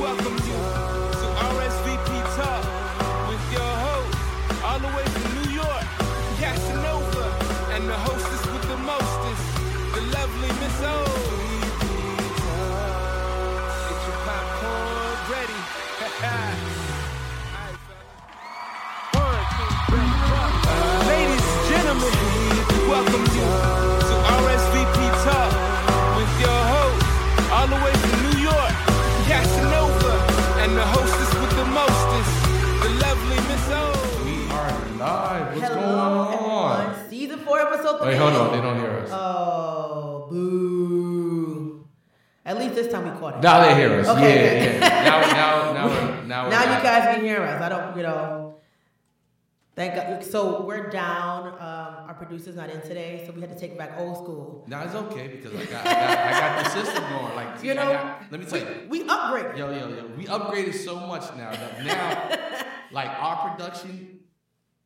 welcome Season four, episode three. Wait, hold on. They don't hear us. Oh, boo. At least this time we caught it. now they hear us. Okay, yeah, okay. yeah. Now, now, now, we're, now, we're now you guys can hear us. I don't, you know. Thank God. So we're down. Um, our producer's not in today, so we had to take it back old school. Now it's okay because I got, I got, I got the system going. Like, You know, got- let me tell you. We upgraded. Yo, yo, yo. We upgraded so much now. That now, like our production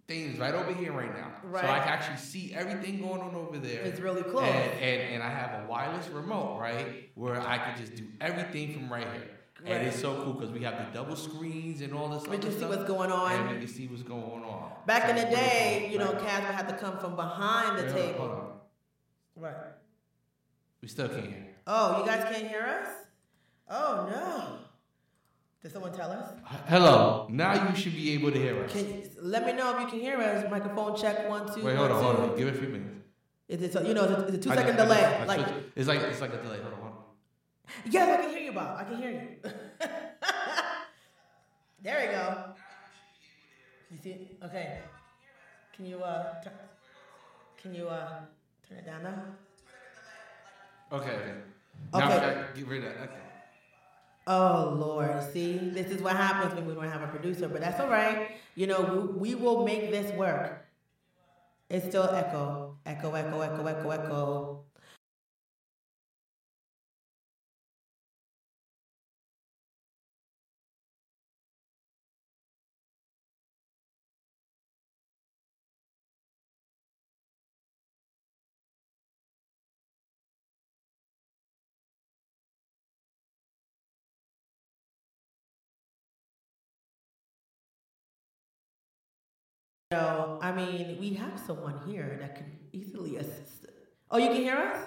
thing is right over here right now. Right. So I can actually see everything going on over there. It's really close. And, and and I have a wireless remote, right, where I can just do everything from right here. And it's so cool because we have the double screens and all this. We can see stuff, what's going on. And we can see what's going on. Back So in the day, you know, Right. Cas would have to come from behind the Wait, table. Right. We still can't hear. Oh, you guys can't hear us? Oh no. Did someone tell us? Hello. Now you should be able to hear us. Can let me know if you can hear us. Microphone check one two. Wait, hold one, on, hold on. Give it a few minutes. Is it so, you know it's a, it's a two I second I delay? I like it's like it's like a delay. Hold on, hold on. yes, I can hear you, Bob. I can hear you. there we go. You see? Okay. Can you uh turn, can you uh turn it down now? Okay. Okay. Okay. Now, okay, get rid of that. Okay. Oh Lord, see, this is what happens when we don't have a producer, but that's all right. You know, we, we will make this work. It's still echo, echo, echo, echo, echo, echo. Know, I mean, we have someone here that can easily assist. Oh, you can hear us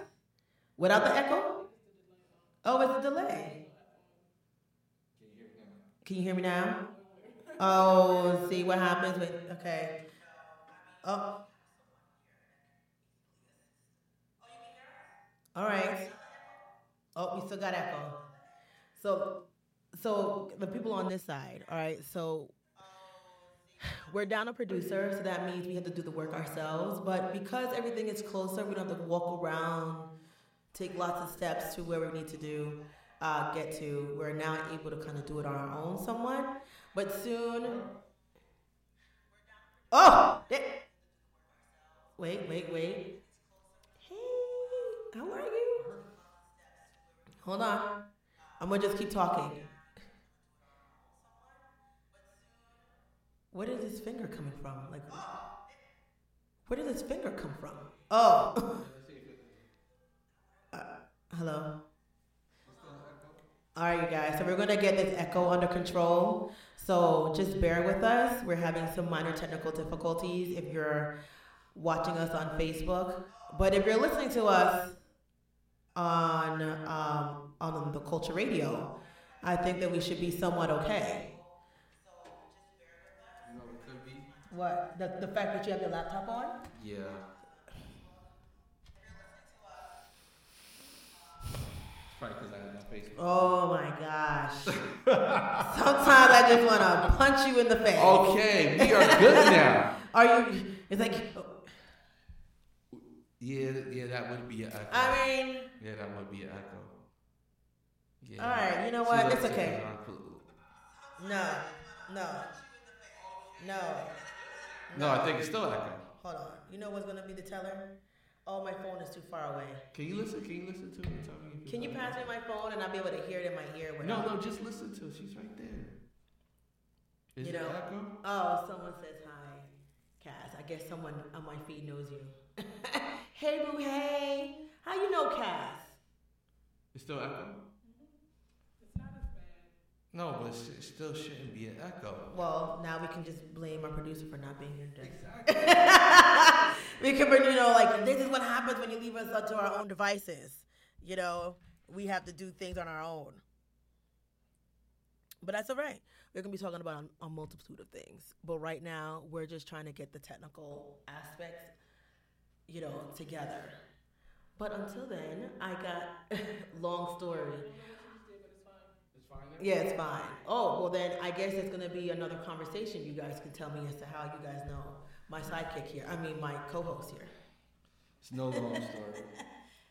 without the echo? Oh, it's a delay. Can you hear me now? Oh, see what happens with okay. Oh. All right. Oh, we still got echo. So, so the people on this side. All right. So we're down a producer, so that means we have to do the work ourselves. But because everything is closer, we don't have to walk around, take lots of steps to where we need to do, uh, get to. We're now able to kind of do it on our own somewhat. But soon. Oh! Wait, wait, wait. Hey, how are you? Hold on. I'm gonna just keep talking. Where is his finger coming from? Like, where did his finger come from? Oh. Uh, hello. All right, you guys. So we're gonna get this echo under control. So just bear with us. We're having some minor technical difficulties if you're watching us on Facebook, but if you're listening to us on um, on the Culture Radio, I think that we should be somewhat okay. What the the fact that you have your laptop on? Yeah. Probably because I have my Facebook. Oh my gosh! Sometimes I just want to punch you in the face. Okay, we are good now. Are you? It's like Yeah, yeah, that would be an echo. I mean, yeah, that would be an echo. Yeah. All right, you know what? look, It's okay. no, no, no. No, I think it's still echo. Hold on. You know what's gonna be the teller? Oh, my phone is too far away. Can you listen? Can you listen to me? Tell me Can you pass me my phone and I'll be able to hear it in my ear? No, without- no, just listen to. it. She's right there. Is You it know. echo? Oh, someone says hi, Cass. I guess someone on my feed knows you. hey, boo, hey. How you know Cass? It's still echo. It's not as No, but it still shouldn't be an echo. Well, now we can just blame our producer for not being here today. Exactly. we can, you know, like this is what happens when you leave us up to our own devices. You know, we have to do things on our own. But that's all right. We're gonna be talking about a, a multitude of things. But right now, we're just trying to get the technical aspects, you know, together. But until then, I got long story. It's fine? Yeah, it's fine. Oh, well then I guess it's gonna be another conversation. You guys can tell me as to how you guys know my sidekick here. I mean my co-host here. It's no long story.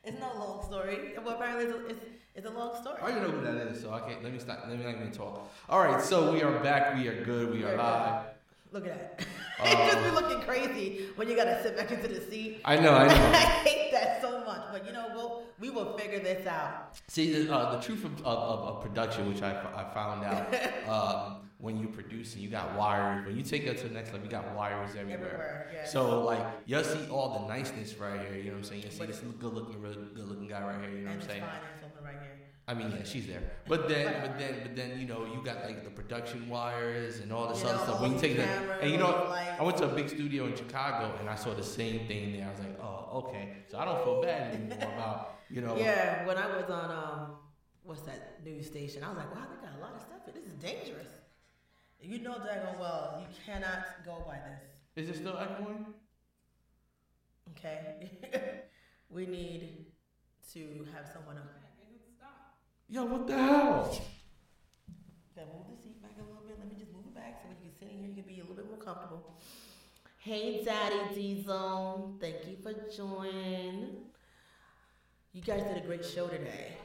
It's no long story. Well, apparently it's a, it's, it's a long story. I already know who that is, so I can't. Let me stop. Let me not even talk. All right, so we are back. We are good. We are We're live. Look at that. Uh, it just be looking crazy when you gotta sit back into the seat. I know. I know. I hate that so much, but you know we'll we will figure this out. See, the, uh, the truth of, of, of, production, which I, I found out, um, when you produce and you got wires, when you take that to the next level, you got wires everywhere. Everywhere, yes. So like you'll see all the niceness right here. You know what I'm saying? You see this good looking, really good looking guy right here. You know what I'm saying? fine. There's something right here. I mean, yeah, she's there. But then, but then, but then, you know, you got like the production wires and all this You other know, stuff. When you take that, and you know, lights. I went to a big studio in Chicago and I saw the same thing there. I was like, oh, okay. So I don't feel bad anymore about, you know. Yeah, when I was on um, what's that news station? I was like, wow, they got a lot of stuff. here. This is dangerous. You know daggone well you cannot go by this. Is it still echoing? Okay, we need to have someone. Up. Yo, what the hell? Gotta move the seat back a little bit. Let me just move it back so when you can sit in here, you can be a little bit more comfortable. Hey, Daddy D Zone, thank you for joining. You guys did a great show today.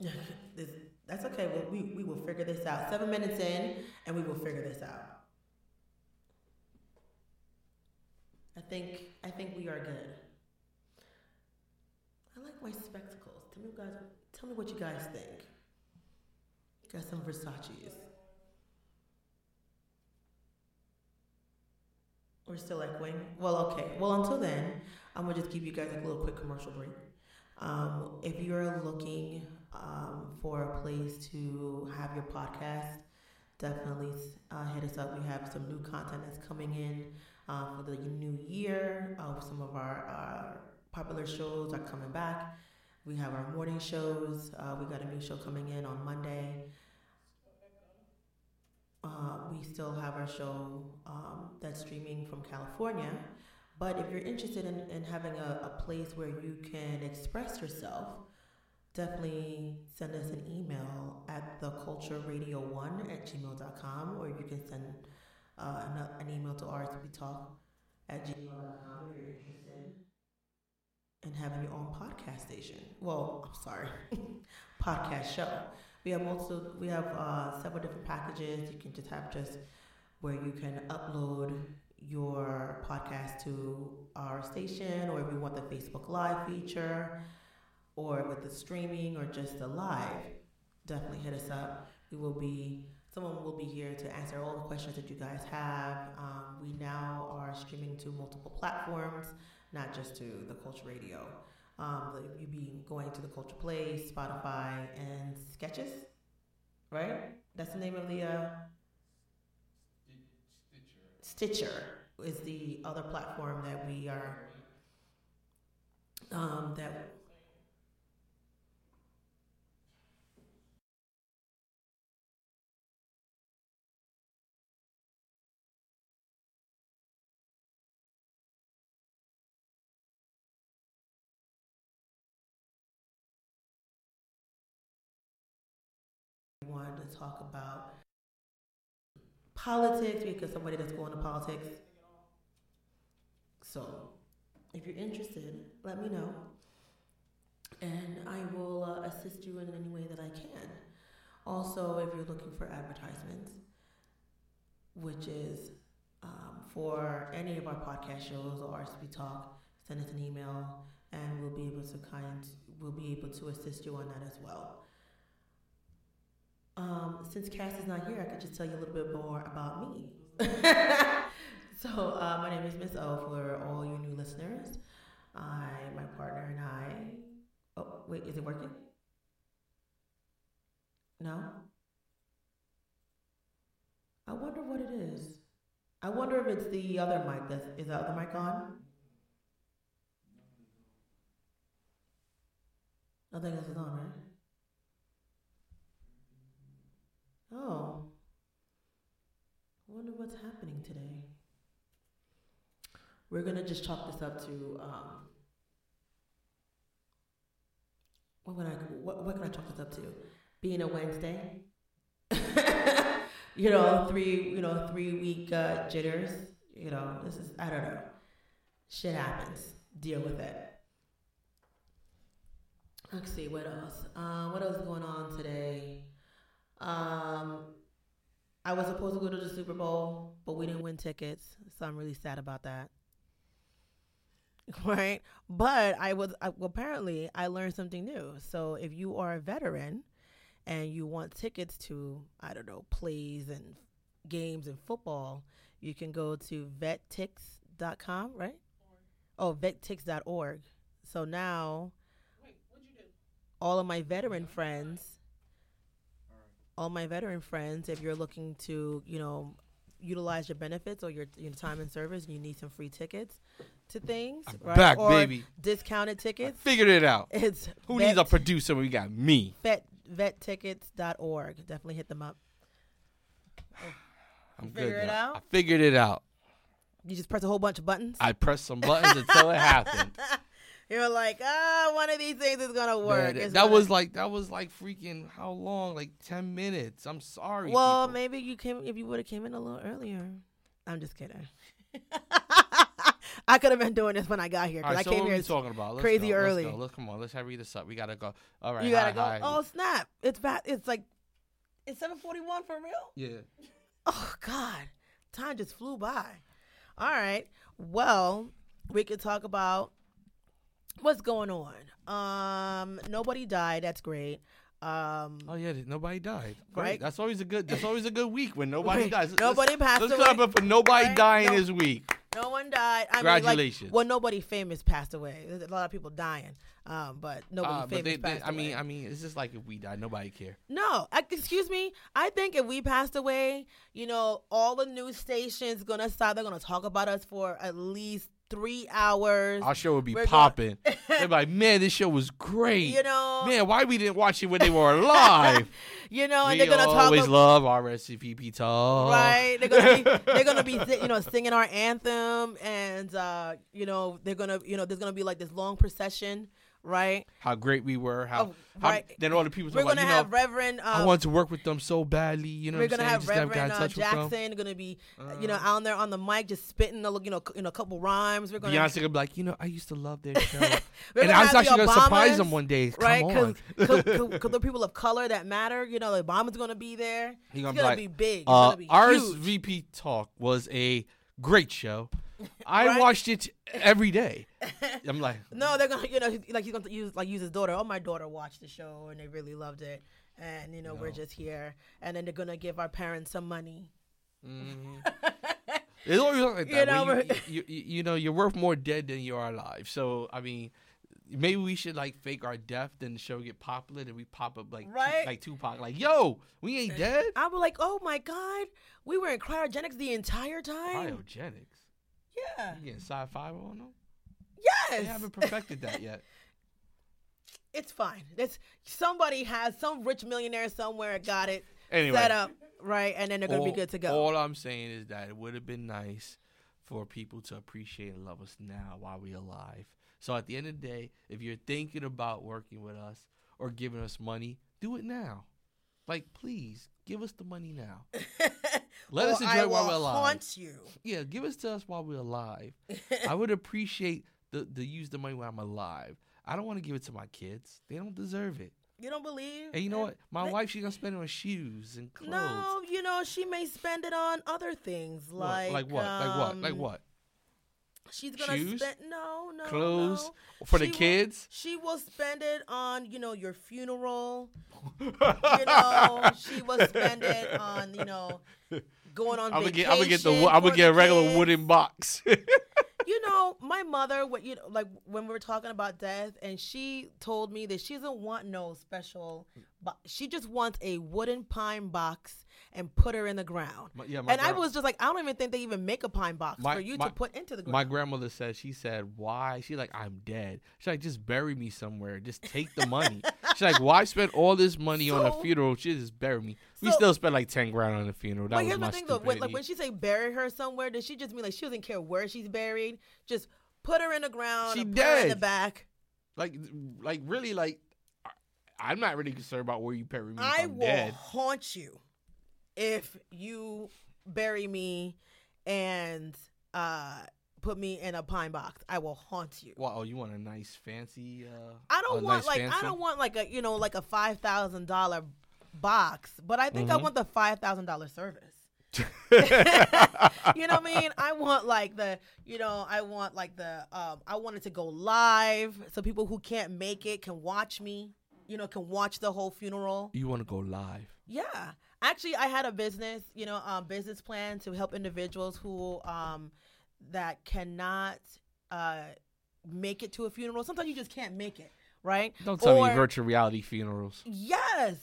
Yeah, this, that's okay. We, we, we will figure this out. Seven minutes in, and we will figure this out. I think I think we are good. I like my spectacles. Me, guys. Tell me what you guys think. Got some Versace's. We're still echoing. Well, okay. Well, until then, I'm gonna just give you guys a little quick commercial break. Um, if you're looking um, for a place to have your podcast, definitely uh, hit us up. We have some new content that's coming in uh, for the new year. Uh, some of our, our popular shows are coming back. We have our morning shows. Uh, we got a new show coming in on Monday. Uh, we still have our show um, that's streaming from California. But if you're interested in, in having a, a place where you can express yourself, definitely send us an email at thecultureradio1 at gmail.com or you can send uh, an, an email to rsbtalk at gmail.com if you're interested in having your own podcast station. Well, I'm sorry, podcast show. We have multiple, we have uh, several different packages. You can just have just where you can upload your podcast to our station, or if you want the Facebook Live feature, or with the streaming, or just the live, definitely hit us up. We will be, someone will be here to answer all the questions that you guys have. Um, we now are streaming to multiple platforms, not just to the Culture Radio. Um, the, you be going to the Culture Play, Spotify, and Sketches, right? That's the name of the. Uh, Stitcher is the other platform that we are um, that talk about politics because somebody that's going to politics. So, if you're interested, let me know, and I will uh, assist you in any way that I can. Also, if you're looking for advertisements, which is um, for any of our podcast shows or RCB Talk, send us an email, and we'll be able to kind, we'll be able to assist you on that as well. Um, since Cass is not here, I could just tell you a little bit more about me. so, uh, my name is Miss O for all you new listeners. I, my partner, and I. Oh, wait, is it working? No. I wonder what it is. I wonder if it's the other mic. That's is the other mic on? I think this is on, right? Oh. I wonder what's happening today. We're gonna just chalk this up to um, what can I what, what can I chalk this up to? Being a Wednesday. you know, three you know three week uh, jitters. You know, this is I don't know. Shit happens. Deal with it. Let's see what else. Uh, what else is going on today? Um, I was supposed to go to the Super Bowl, but we didn't win tickets, so I'm really sad about that. Right, but I was I, apparently I learned something new. So if you are a veteran and you want tickets to I don't know plays and games and football, you can go to vettix.com, right? Oh, vettix.org. So now all of my veteran friends, all my veteran friends, if you're looking to, you know, utilize your benefits or your, your time in service and you need some free tickets to things, right? back, or baby. discounted tickets, Figured it out. it's Who needs a producer when we got me? vet vettickets.org. Definitely hit them up. I'm figure good it out? I figured it out. You just press a whole bunch of buttons. I pressed some buttons until it happened. You're like, ah, one of these things is gonna work. Man, that was like that was like freaking how long? Like ten minutes. I'm sorry. Well, people. maybe you came if you would have came in a little earlier. I'm just kidding. I could have been doing this when I got here because right, I so came what here. talking about? Let's crazy go, early. Let's go. Let's come on. Let's hurry this up. We gotta go. All right. you gotta hi, go. hi. Oh snap! It's bad. It's like it's 7:41 for real. yeah. Oh God, time just flew by. All right. Well, we could talk about what's going on. Um, nobody died. That's great. Um, Oh yeah. Nobody died. Great. Right. That's always a good. That's always a good week when nobody Right. dies. Let's- Nobody passed Let's away. clap up for nobody Right. dying No. this week. no one died. I Congratulations. Mean, like, well, nobody famous passed away. There's a lot of people dying, um, but nobody Uh, famous but they, they, passed I mean, away. I mean, it's just like if we die, nobody care. No, I, excuse me. I think if we passed away, you know, all the news stations gonna stop. They're gonna talk about us for at least three hours. Our show would be popping. They're like, man, this show was great. You know, man, why we didn't watch it when they were alive? you know, and we they're gonna talk. always love our SCPP talk. Right, they're gonna be they're gonna be you know singing our anthem, and uh, you know they're gonna you know there's gonna be like this long procession, right? How great we were. How, Oh, how right. then all the people We're gonna you have know, Reverend. I Um, want to work with them so badly. You know we're gonna saying? have Just never got in Reverend uh, with them. Jackson. Gonna be, uh, you know, out there on the mic, just spitting, a, look, you know, you know, a couple rhymes. We're gonna, Beyonce could be like, you know, I used to love their show. and I was have actually gonna surprise them one day. Come right? on. Because the people of color that matter, you know, the Obama's gonna be there. He It's gonna gonna, be like, be big. It's Uh, gonna be ours. VP Talk was a great show. I Right? watched it every day. I'm like, No, they're gonna, you know, like he's gonna use like use his daughter. Oh, my daughter watched the show and they really loved it, and you know we're just here, and then they're gonna give our parents some money. mhm. it's always like You that. know, you, you, you, you know, you're worth more dead than you are alive. So I mean, maybe we should like fake our death, then the show get popular, and we pop up like Right? like Tupac, like, yo, we ain't dead. I was like, oh my god, we were in cryogenics the entire time. Cryogenics. Yeah. You getting sci-fi on them? Yes. They haven't perfected that yet. It's fine. It's somebody has some rich millionaire somewhere got it Anyway, set up right, and then they're gonna be good to go. All I'm saying is that it would have been nice for people to appreciate and love us now while we're alive. So at the end of the day, if you're thinking about working with us or giving us money, do it now. Like, please give us the money now. Let us enjoy while we're alive. haunt you. Yeah, give us to us while we're alive. I would appreciate the the use the money when I'm alive. I don't want to give it to my kids. They don't deserve it. You don't believe? And you know what? My wife, she's gonna spend it on shoes and clothes. No, you know she may spend it on other things What? like like what? like what? Like um, what? She's gonna Shoes? spend no, no, Clothes no. for the She will- kids. She will spend it on you know your funeral. you know, she will spend it on you know going on I'm gonna vacation. get. I'm gonna get the. I'm gonna get a regular kids. wooden box. you know, my mother, what you know, like when we were talking about death, and she told me that she doesn't want no special, but she just wants a wooden pine box and put her in the ground. My- yeah, my and I was just like, I don't even think they even make a pine box My- for you to put into the ground. My grandmother said, she said, why? She's like, I'm dead. She's like, just bury me somewhere. Just take the money. She's like, why spend all this money on a funeral? She just bury me. We still spent like 10 grand on the funeral. That but was here's my the thing, though, when, like when she say bury her somewhere, does she just mean like she doesn't care where she's buried? Just put her in the ground. She her in the back. like, like really, like, I'm not really concerned about where you bury me if I will dead. haunt you if you bury me and uh put me in a pine box. I will haunt you. Wow, oh, you want a nice fancy? Uh, I don't want nice like fancy? I don't want like a you know like a five thousand dollar box, but I think I Mhm. want the five thousand dollar service. you know what I mean? I want like the, you know, I want like the, um, I want it to go live so people who can't make it can watch me. You know, can watch the whole funeral. You want to go live? Yeah, actually, I had a business, you know, um, business plan to help individuals who, um, that cannot, uh, make it to a funeral. Sometimes you just can't make it, right? Don't tell Or- me virtual reality funerals. Yes.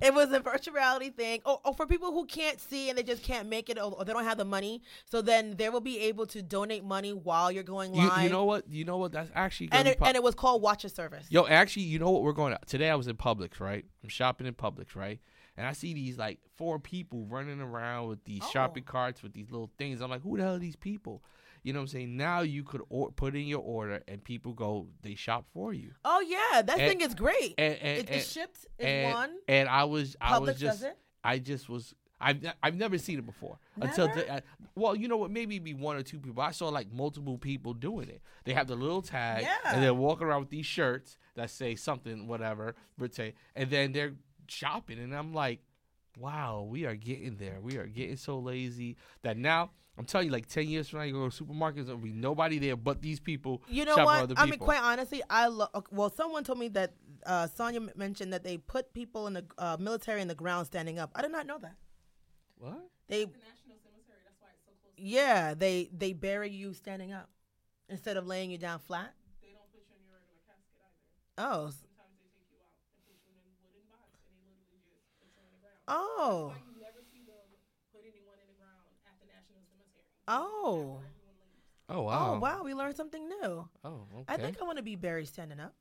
It was a virtual reality thing. Or, or for people who can't see and they just can't make it or, or they don't have the money. So then they will be able to donate money while you're going live. you know what? You know what? That's actually and it, pop- and it was called Watch a Service. Yo, actually, you know what? We're going to, today. I was in Publix, right? I'm shopping in Publix, right? And I see these like four people running around with these Oh. shopping carts with these little things. I'm like, who the hell are these people? You know what I'm saying? Now you could or- put in your order and people go, they shop for you. Oh yeah, that And- thing is great. And and, it, and, it's shipped. It's and, one. and I was I was just. I just was I've I've never seen it before until the, I, well you know what maybe it'd be one or two people I saw like multiple people doing it they have the little tag Yeah. and they're walking around with these shirts that say something whatever and then they're shopping and I'm like wow we are getting there we are getting so lazy that now I'm telling you like 10 years from now you go to supermarkets there'll be nobody there but these people You know what? other I mean, quite honestly, I love. Well, someone told me that uh, Sonia mentioned that they put people in the uh, military in the ground standing up. I did not know that. what They Yeah, they they bury you standing up instead of laying you down flat. They don't put you in your regular casket either. Oh. Oh. Oh. oh. oh wow Oh wow, we learned something new. oh okay I think I want to be buried standing up.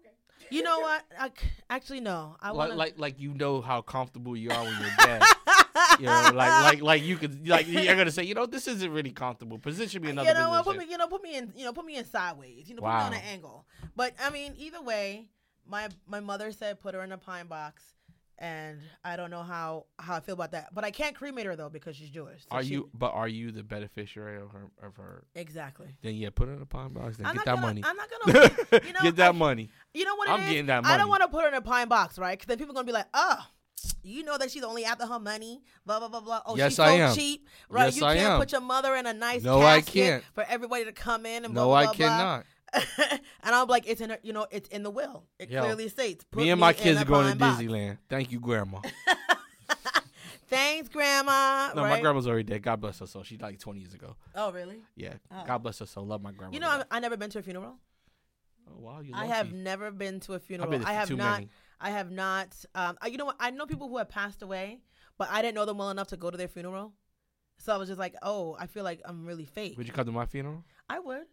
Okay. You know what? I c actually no. I want like, like like you know how comfortable you are when you're dead. you know, like like like you could like you're gonna say, you know, this isn't really comfortable. Position me another you know what? Put position. me, you know, put me in, you know, put me in sideways. You know, put me on an angle. But I mean, either way, my my mother said put her in a pine box, and I don't know how how I feel about that. But I can't cremate her though because she's Jewish. so Are she- you? But are you the beneficiary of her? Of her? exactly? Then yeah, put her in a pine box. Then I'm get that gonna, money. I'm not gonna. You know, get that I- money. You know what it I'm is? getting that money. I don't want to put her in a pine box, right? Because then people are gonna be like, oh. You know that she's only after her money, blah blah blah blah. Oh, Yes, she's so I am. cheap, right? Yes, you I can't am. put your mother in a nice No, I can't. for everybody to come in and blah, No, blah, I blah, blah. cannot. and I'm like, it's in, her, you know, it's in the will. It Yo, clearly states. Put Me and my in kids are going to box. Disneyland. Thank you, Grandma. Thanks, Grandma. No, right? my grandma's already dead. God bless her soul. She died like 20 years ago. Oh, really? Yeah. Oh. God bless her soul. Love my grandma. You know, I've. I never been to a funeral. oh, wow, you I have never been to a funeral. to I have not. many. I have not. Um, I- you know what? I know people who have passed away, but I didn't know them well enough to go to their funeral. So I was just like, oh, I feel like I'm really fake. Would you come to my funeral? I would.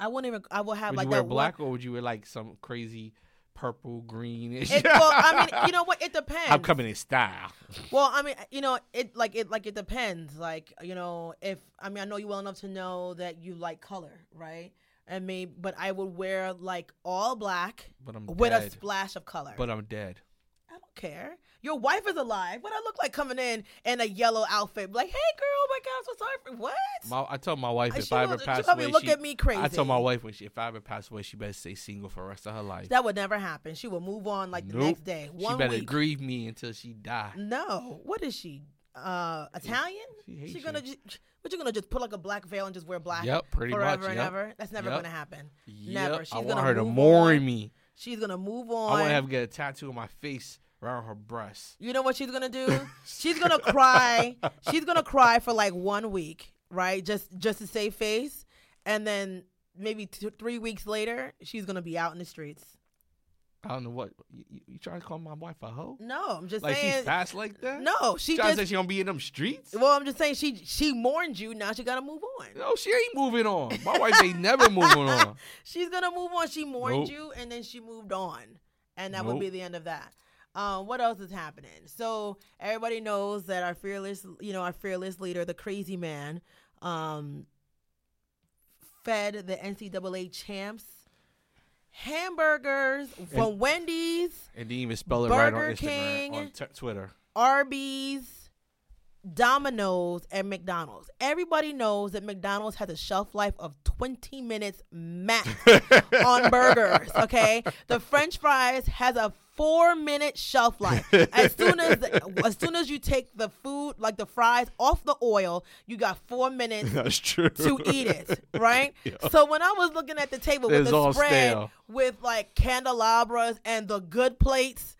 I wouldn't even. I would have Would like you wear that black One, or would you wear like some crazy purple, green? it, well, I mean, you know what? It depends. I'm coming in style. Well, I mean, you know, it like it like it depends. Like, you know, if I mean, I know you well enough to know that you like color, right? And maybe, but I would wear like all black But I'm with a splash of color. But I'm dead. I don't care. Your wife is alive. What I look like coming in in a yellow outfit? Like, hey, girl, my God, I'm so sorry for what? My, I told my wife if she I ever pass away, look she, at me crazy. I told my wife when she, if I ever pass away, she better stay single for the rest of her life. That would never happen. She would move on like the next day. One she better week. grieve me until she die. No. What is she? Uh, Italian? She She gonna just, what you gonna just put like a black veil and just wear black Yep, pretty forever much. and yep. ever? That's never Yep. gonna happen. Yep. Never. She's I gonna want her to mourn on. me. She's gonna move on. I want to have get a tattoo on my face around her breast. You know what she's gonna do? she's gonna cry. She's gonna cry for like one week, right? Just just to save face, and then maybe two, three weeks later, she's gonna be out in the streets. I don't know what you, you- you trying to call my wife a hoe? No, I'm just Like saying. she's fast like that? no, she trying to say she gonna be in them streets? well, I'm just saying she she mourned you. Now she gotta move on. No, she ain't moving on. My wife ain't never moving on. She's gonna move on. She mourned Nope. you, and then she moved on, and that would be the end of that. Um, what else is happening? So everybody knows that our fearless, you know, our fearless leader, the crazy man, um, fed the NCAA champs hamburgers from Wendy's, And didn't even spell it right on Burger Instagram, King. on t- Twitter. Arby's, Domino's, and McDonald's. Everybody knows that McDonald's has a shelf life of 20 minutes max on burgers. Okay, the French fries has a four minute shelf life. As soon as as soon as you take the food, like the fries, off the oil, you got four minutes That's true. to eat it, right? So when I was looking at the table with It's the spread stale. with like candelabras and the good plates,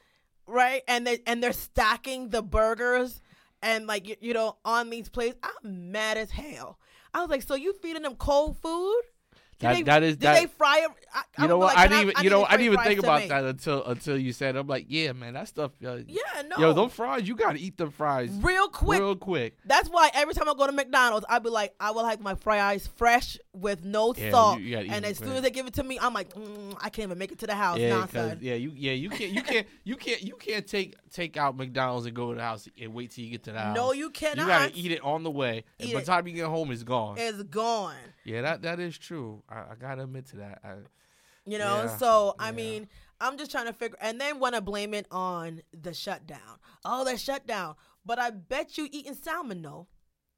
right? And they and they're stacking the burgers and like you, you know on these plates. I'm mad as hell. I was like, so you feeding them cold food? That- they, that is- did that- they fry it? I, You know what? like, I didn't even. I You know, I didn't even think about to that until until you said. it. I'm like, yeah, man, that stuff. Uh, Yeah, no. Yo, them fries, you gotta eat them fries real quick. real quick. That's why every time I go to McDonald's, I be like, I would like my fries fresh with no Yeah, salt. you- you eat and as soon as they give it to me, I'm like, mm, I can't even make it to the house. Yeah, nah, yeah, you yeah you can't you can't you can't you can't take take out McDonald's and go to the house and wait till you get to the house. No, you cannot. You gotta eat it on the way, and by the time you get home, it's gone. It's gone. Yeah, that that is true. I, I gotta admit to that. I, You know, Yeah, so I yeah. mean, I'm just trying to figure, and then want to blame it on the shutdown. Oh, the shutdown. But I bet you eating salmon, no.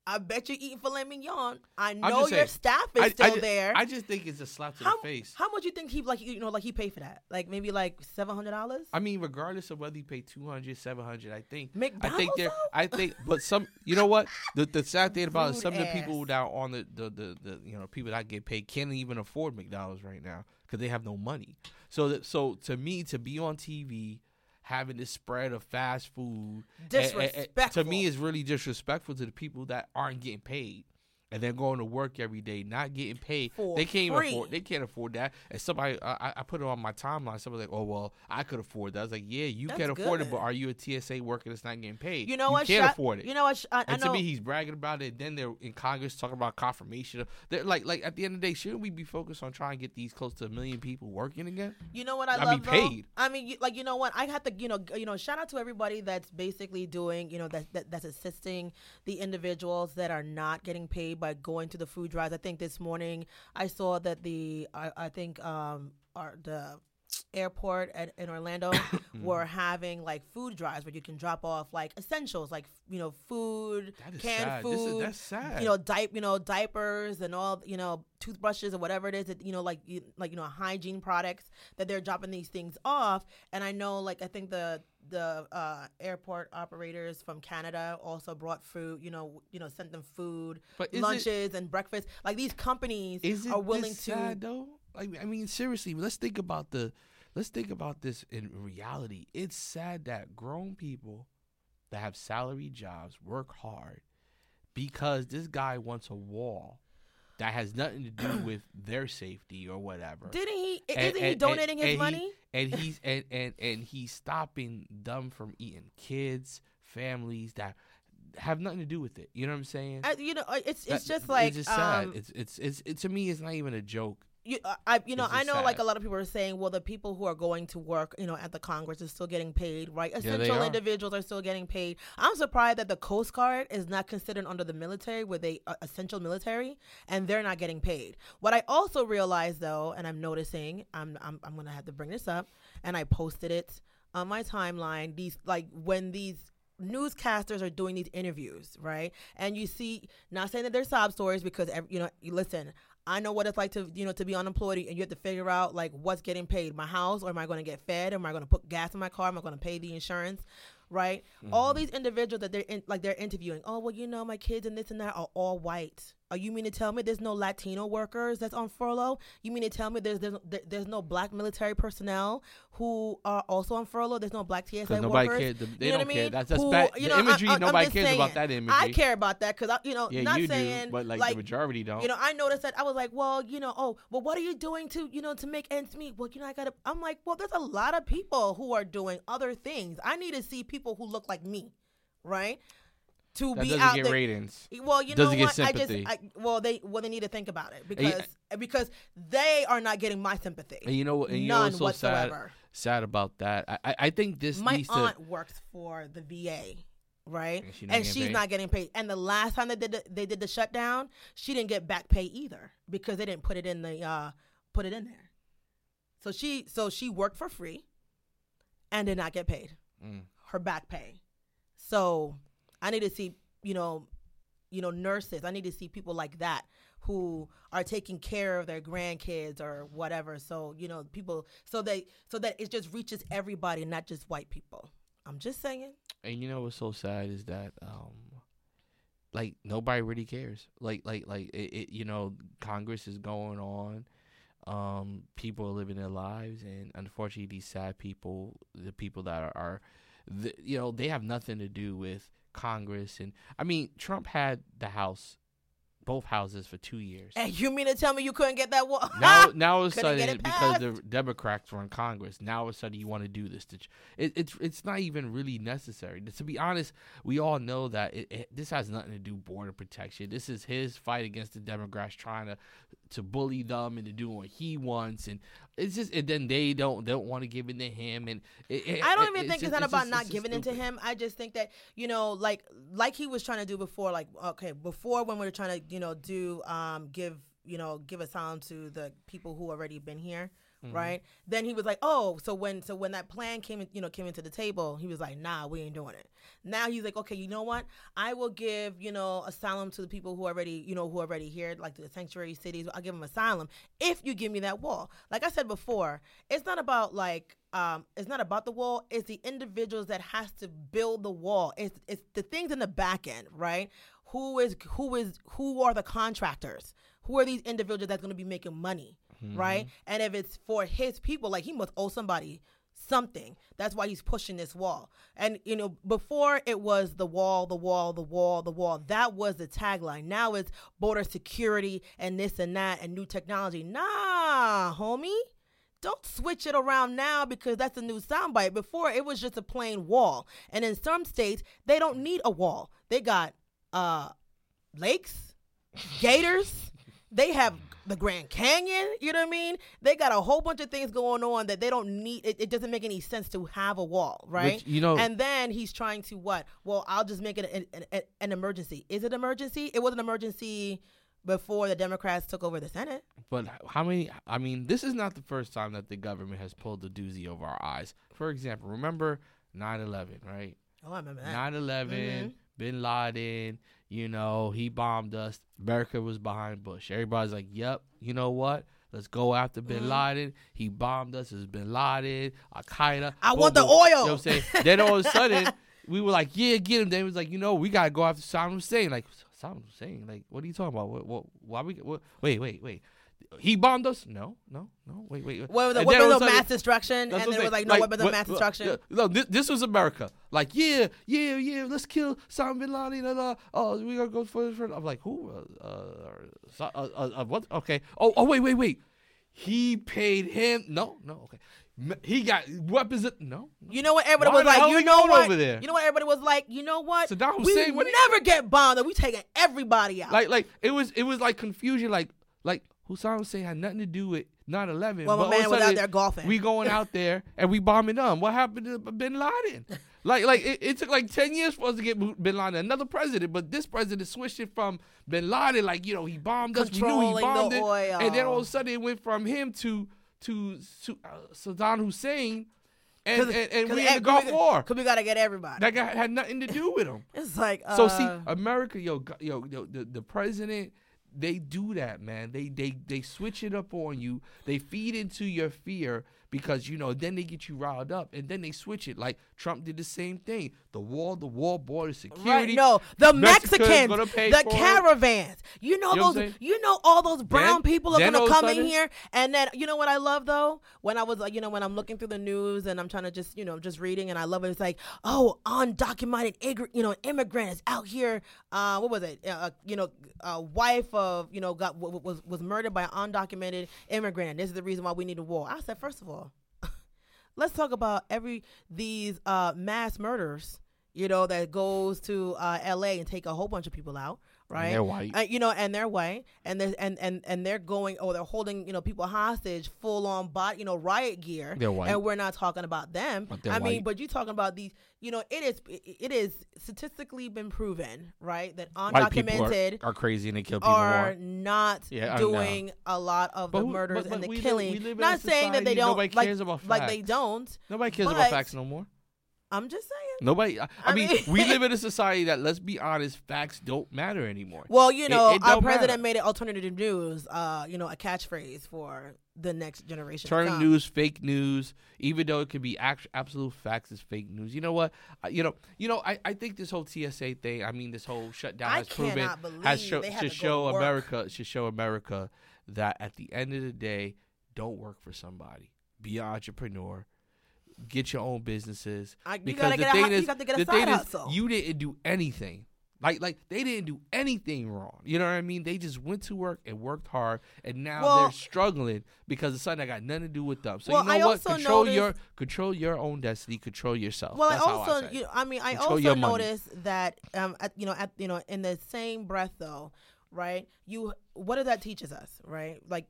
I bet you're eating filet mignon. I know your saying, staff is I, still I ju- there. I just think it's a slap to how, the face. how much you think he like you know like he paid for that? Like maybe like seven hundred dollars. I mean, regardless of whether you pay 200, 700, I think McDonald's I think there. I think, but some, you know what? The the sad thing about it, some of the people ass. that are on the, the the the you know people that get paid can't even afford McDonald's right now because they have no money. So that so to me to be on TV having this spread of fast food a- a- a- to me is really disrespectful to the people that aren't getting paid. And they're going to work every day, not getting paid. For they can't free. even afford. They can't afford that. And somebody, I, I- put it on my timeline. Somebody's like, "Oh well, I could afford that." I was like, "Yeah, you That's can afford it, but are you a TSA worker that's not getting paid? You know what? You can't Shut- afford it. You know what? sh- I, I and know. to me, he's bragging about it. Then they're in Congress talking about confirmation. They're like, like at the end of the day, shouldn't we be focused on trying to get these close to a million people working again? You know what I, I love mean, paid. I mean, like you know what? I have to, you know, you know, shout out to everybody that's basically doing, you know, that, that that's assisting the individuals that are not getting paid by going to the food drives. I think this morning I saw that the, I, I think, um, our the airport at, in Orlando were having like food drives where you can drop off like essentials like you know food, canned sad. food, is that's sad. you know, di- you know, diapers and all, you know, toothbrushes or whatever it is that you know, like you, like you know, hygiene products that they're dropping these things off. And I know, like, I think the the uh, airport operators from Canada also brought food. You know, you know, sent them food, is it- lunches and breakfast. Like these companies are willing to. sad though? Like, I mean, seriously, let's think about the, let's think about this in reality. It's sad that grown people that have salary jobs work hard because this guy wants a wall that has nothing to do with their safety or whatever. Didn't he? And- Isn't he and- donating and- his money? He, and he's and, and and he's stopping them from eating kids, families that have nothing to do with it. You know what I'm saying? I, you know, it's it's That- just like it's just sad. um, It's it's it's it, to me. It's not even a joke. You, uh, I, you know, I know like a lot of people are saying, well, the people who are going to work, you know, at the Congress is still getting paid, right? Essential are. individuals are still getting paid. I'm surprised that the Coast Guard is not considered under the military, where they uh, essential military, and they're not getting paid. What I also realized though, and I'm noticing, I'm I'm I'm gonna have to bring this up, and I posted it on my timeline. These like when these newscasters are doing these interviews, right? And you see, not saying that they're sob stories because you know, you listen. I know what it's like to you know to be unemployed and you have to figure out like what's getting paid, my house, or am I going to get fed? Or am I going to put gas in my car? Am I going to pay the insurance? Right? All mm-hmm. these individuals that they're in, like they're interviewing. Oh well, you know my kids and this and that are all white. Are you mean to tell me there's no Latino workers that's on furlough? You mean to tell me there's there's, there's no black military personnel who are also on furlough? There's no black TSA nobody workers. cares. They You know don't I care. mean? That's that's Who- bad. you know, I'm- imagery. I'm- I'm nobody cares about saying. that imagery. I care about that because you know, Yeah, not you saying do, but like, like the majority don't. you know, I noticed that I was like, well, you know, oh, well, what are you doing to, you know, to make ends meet? Well, you know, I gotta. I'm like, well, there's a lot of people who are doing other things. I need to see people who look like me, right? To that be out get there. ratings. Well, you Doesn't know what? I just. I, well, they, well, they need to think about it because because they are not getting my sympathy. And you know, what- and you know None what's so sad, whatsoever. sad about that? I, I, I think this My aunt to. works for the VA, right? And she And she's paid? not getting paid. And the last time they did the, they did the shutdown, she didn't get back pay either because they didn't put it in the uh put it in there. So she so she worked for free and did not get paid Mm. her back pay. So I need to see, you know, you know, nurses. I need to see people like that who are taking care of their grandkids or whatever. So, you know, people so they so that it just reaches everybody, not just white people. I'm just saying. And you know what's so sad is that um like nobody really cares. Like like like it, it you know Congress is going on. Um people are living their lives and unfortunately these sad people, the people that are, are the, you know, they have nothing to do with Congress and I mean Trump had the house both houses for 2 years. And you mean to tell me you couldn't get that wall? now, now all of a sudden, because the. Democrats were in Congress, now all of a sudden you want to do this. To, it, it's it's not even really necessary. To be honest, we all know that it, it, this has nothing to do border protection. This is his fight against the Democrats, trying to to bully them into doing what he wants, and it's just and then they don't don't want to give it to him. And it, it- I don't even think just- it's not about just- not giving it to him. I just think that you know, like like he was trying to do before, like okay, before when we were trying to you know do um give you know give asylum to the people who already been here, Mm-hmm. right? Then he was like, oh, so when so when that plan came in, you know came into the table, he was like, nah, we ain't doing it. Now he's like, okay, you know what? I will give you know asylum to the people who already you know who already here, like the sanctuary cities. I'll give them asylum if you give me that wall. Like I said before, it's not about like um, it's not about the wall. It's the individuals that has to build the wall. It's it's the things in the back end, right? Who is who is who are the contractors? Who are these individuals that's going to be making money, right? And if it's for his people, like he must owe somebody something. That's why he's pushing this wall. And you know, before it was the wall, the wall, the wall, the wall. That was the tagline. Now it's border security and this and that and new technology. Nah, homie. Don't switch it around now because that's a new soundbite. Before it was just a plain wall. And in some states, they don't need a wall. They got uh lakes, gators, they have the Grand Canyon, you know what I mean? They got a whole bunch of things going on that they don't need it, it doesn't make any sense to have a wall, right? you know- and then he's trying to what? Well, I'll just make it an, an, an emergency. Is it emergency? It was an emergency before the Democrats took over the Senate. But how many? I mean, this is not the first time that the government has pulled the doozy over our eyes. For example, remember 9/11, right? Oh, I remember that. 9 11, Mhm. Bin Laden, you know, he bombed us. America was behind Bush. Everybody's like, yep, you know what? Let's go after Mm-hmm. Bin Laden. He bombed us. It's Bin Laden, Al Qaeda. I boom, want the boom. oil. You know what I'm saying? then all of a sudden, we were like, yeah, get him. Then it was like, you know, we got to go after Saddam Hussein. Like, Saddam Hussein? Like, what are you talking about? What, what, why we, what, wait, wait, wait. He bombed us? No, no, no. Wait, wait. wait. What was the And weapons then all of of a sudden- mass destruction? And what then it was like, no weapons of what- mass destruction. no, this, this was America. Like, yeah, yeah, yeah. Let's kill Osama bin Laden. And, uh, oh, we gotta go for for. I'm like, who? Uh, uh, uh, uh, uh, what? Okay. Oh, oh, wait, wait, wait. He paid him. No, no. Okay. He got weapons. Of, no. no. You know what everybody Why was like? You know what? over there? You know what everybody was like? You know what? Saddam we Hussein, what you- never get bombed. and We taking everybody out. Like, like it was. It was like confusion. Like, like Hussein Hussein had nothing to do with 9/11. Well, but man was out there golfing. We going out there and we bombing them. What happened to Bin Laden? Like, like it, it took like ten years for us to get Bin Laden another president, but this president switched it from Bin Laden, like you know he bombed us, we knew he bombed it, oil. and then all of a sudden it went from him to to, to uh, Saddam Hussein, and and, and we in the Gulf War. Because we got to get everybody. That guy had nothing to do with him. it's like, uh, So see, America, yo, yo, yo the, the president, they do that, man. They they they switch it up on you. They feed into your fear because you know then they get you riled up and then they switch it. Like Trump did the same thing. The wall, the wall, border security. Right? No, the Mexico's Mexicans, the for it. caravans. You know You know those. You know all those brown Then- people are gonna come in here, and then you know what I love though when I was you know, when I'm looking through the news and I'm trying to just, you know, just reading, and I love it. It's like, oh, undocumented, you know, immigrant is out here. Uh, what was it? Uh, you know, a wife of, you know, got was was murdered by an undocumented immigrant. This is the reason why we need a war. I said, first of all, let's talk about every these uh, mass murders you know that goes to uh, la and take a whole bunch of people out right they're white. Uh, you know and they're white and they're, and and and they're going oh they're holding you know people hostage full on bot you know riot gear They're white. and we're not talking about them But they're i mean but you're talking about these you know it is it, is statistically been proven right that undocumented are, are crazy and they kill people are more. not Yeah, I know. doing a lot of But the who- murders but- but and the we live- live not saying that they don't nobody like, like they don't. Nobody cares but- about facts no more. I'm just saying. Nobody. I, I mean, mean- we live in a society that, let's be honest, facts don't matter anymore. Well, you know, it our president matter. made it alternative news. Uh, you know, a catchphrase for the next generation. Turn news, fake news, even though it could be act- absolute facts, is fake news. You know what? I, you know, you know. I, I think this whole TSA thing. I mean, this whole shutdown I has proven has show, they had should to show to. America should show America that at the end of the day, don't work for somebody. Be an entrepreneur. Get your own businesses. I- you because the thing is, got to get a the thing side is, you didn't do anything. Like like they didn't do anything wrong. You know what I mean? They just went to work and worked hard, and now Well- they're struggling because it's something that got nothing to do with them. So Well, you know I what? Control your control your own destiny. Control yourself. Well, That's I also, I you I mean, I Control also noticed that, um, at, you know, at you know, in the same breath, though, right? You, what did that teaches us, right? Like,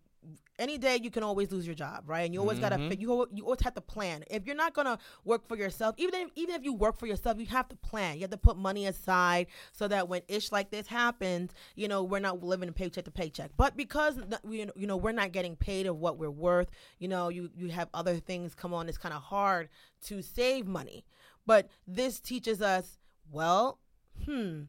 any day you can always lose your job, right? And you always gotta, Mhm. you you always have to plan. If you're not gonna work for yourself, even if, even if you work for yourself, you have to plan. You have to put money aside so that when ish like this happens, you know, we're not living paycheck to paycheck. But because we, you know, we're not getting paid of what we're worth, you know, you you have other things come on. It's kind of hard to save money. But this teaches us, well, hmm,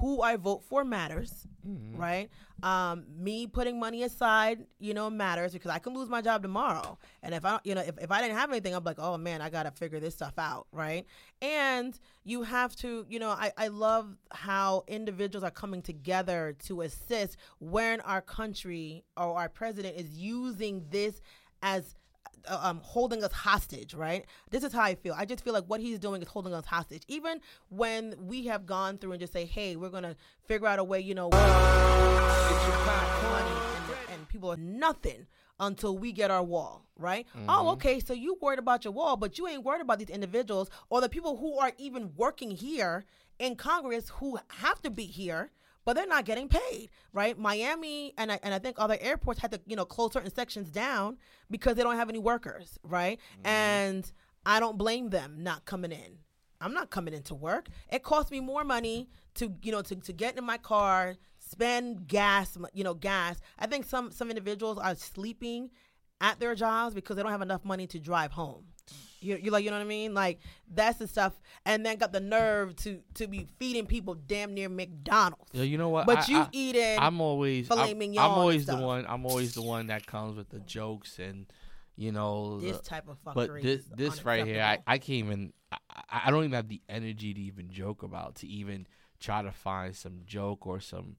who I vote for matters, Mm-hmm. right? Um, me putting money aside, you know, matters because I can lose my job tomorrow. And if I, you know, if, if I didn't have anything, I'm like, oh man, I got to figure this stuff out, right? And you have to, you know, I, I love how individuals are coming together to assist when our country or our president is using this as um, holding us hostage, right? This is how I feel. I just feel like what he's doing is holding us hostage. Even when we have gone through and just say, hey, we're going to figure out a way, you know, money and, and people are nothing until we get our wall, right? Oh, okay. So you worried about your wall, but you ain't worried about these individuals or the people who are even working here in Congress who have to be here. But they're not getting paid, right? Miami and I, and I think other airports had to, you know, close certain sections down because they don't have any workers, right? Mm-hmm. And I don't blame them not coming in. I'm not coming into work. It costs me more money to, you know, to, to get in my car, spend gas, you know, gas. I think some some individuals are sleeping at their jobs because they don't have enough money to drive home. You, you like, you know what I mean? Like that's the stuff, and then got the nerve to to be feeding people damn near McDonald's. Yeah, you know what? But I- you I- eating I'm always I'm, I'm always the one. I'm always the one that comes with the jokes and you know. this the- type of fuckery. but this this right here, I. I can't even. I I don't even have the energy to even joke about to even try to find some joke or some.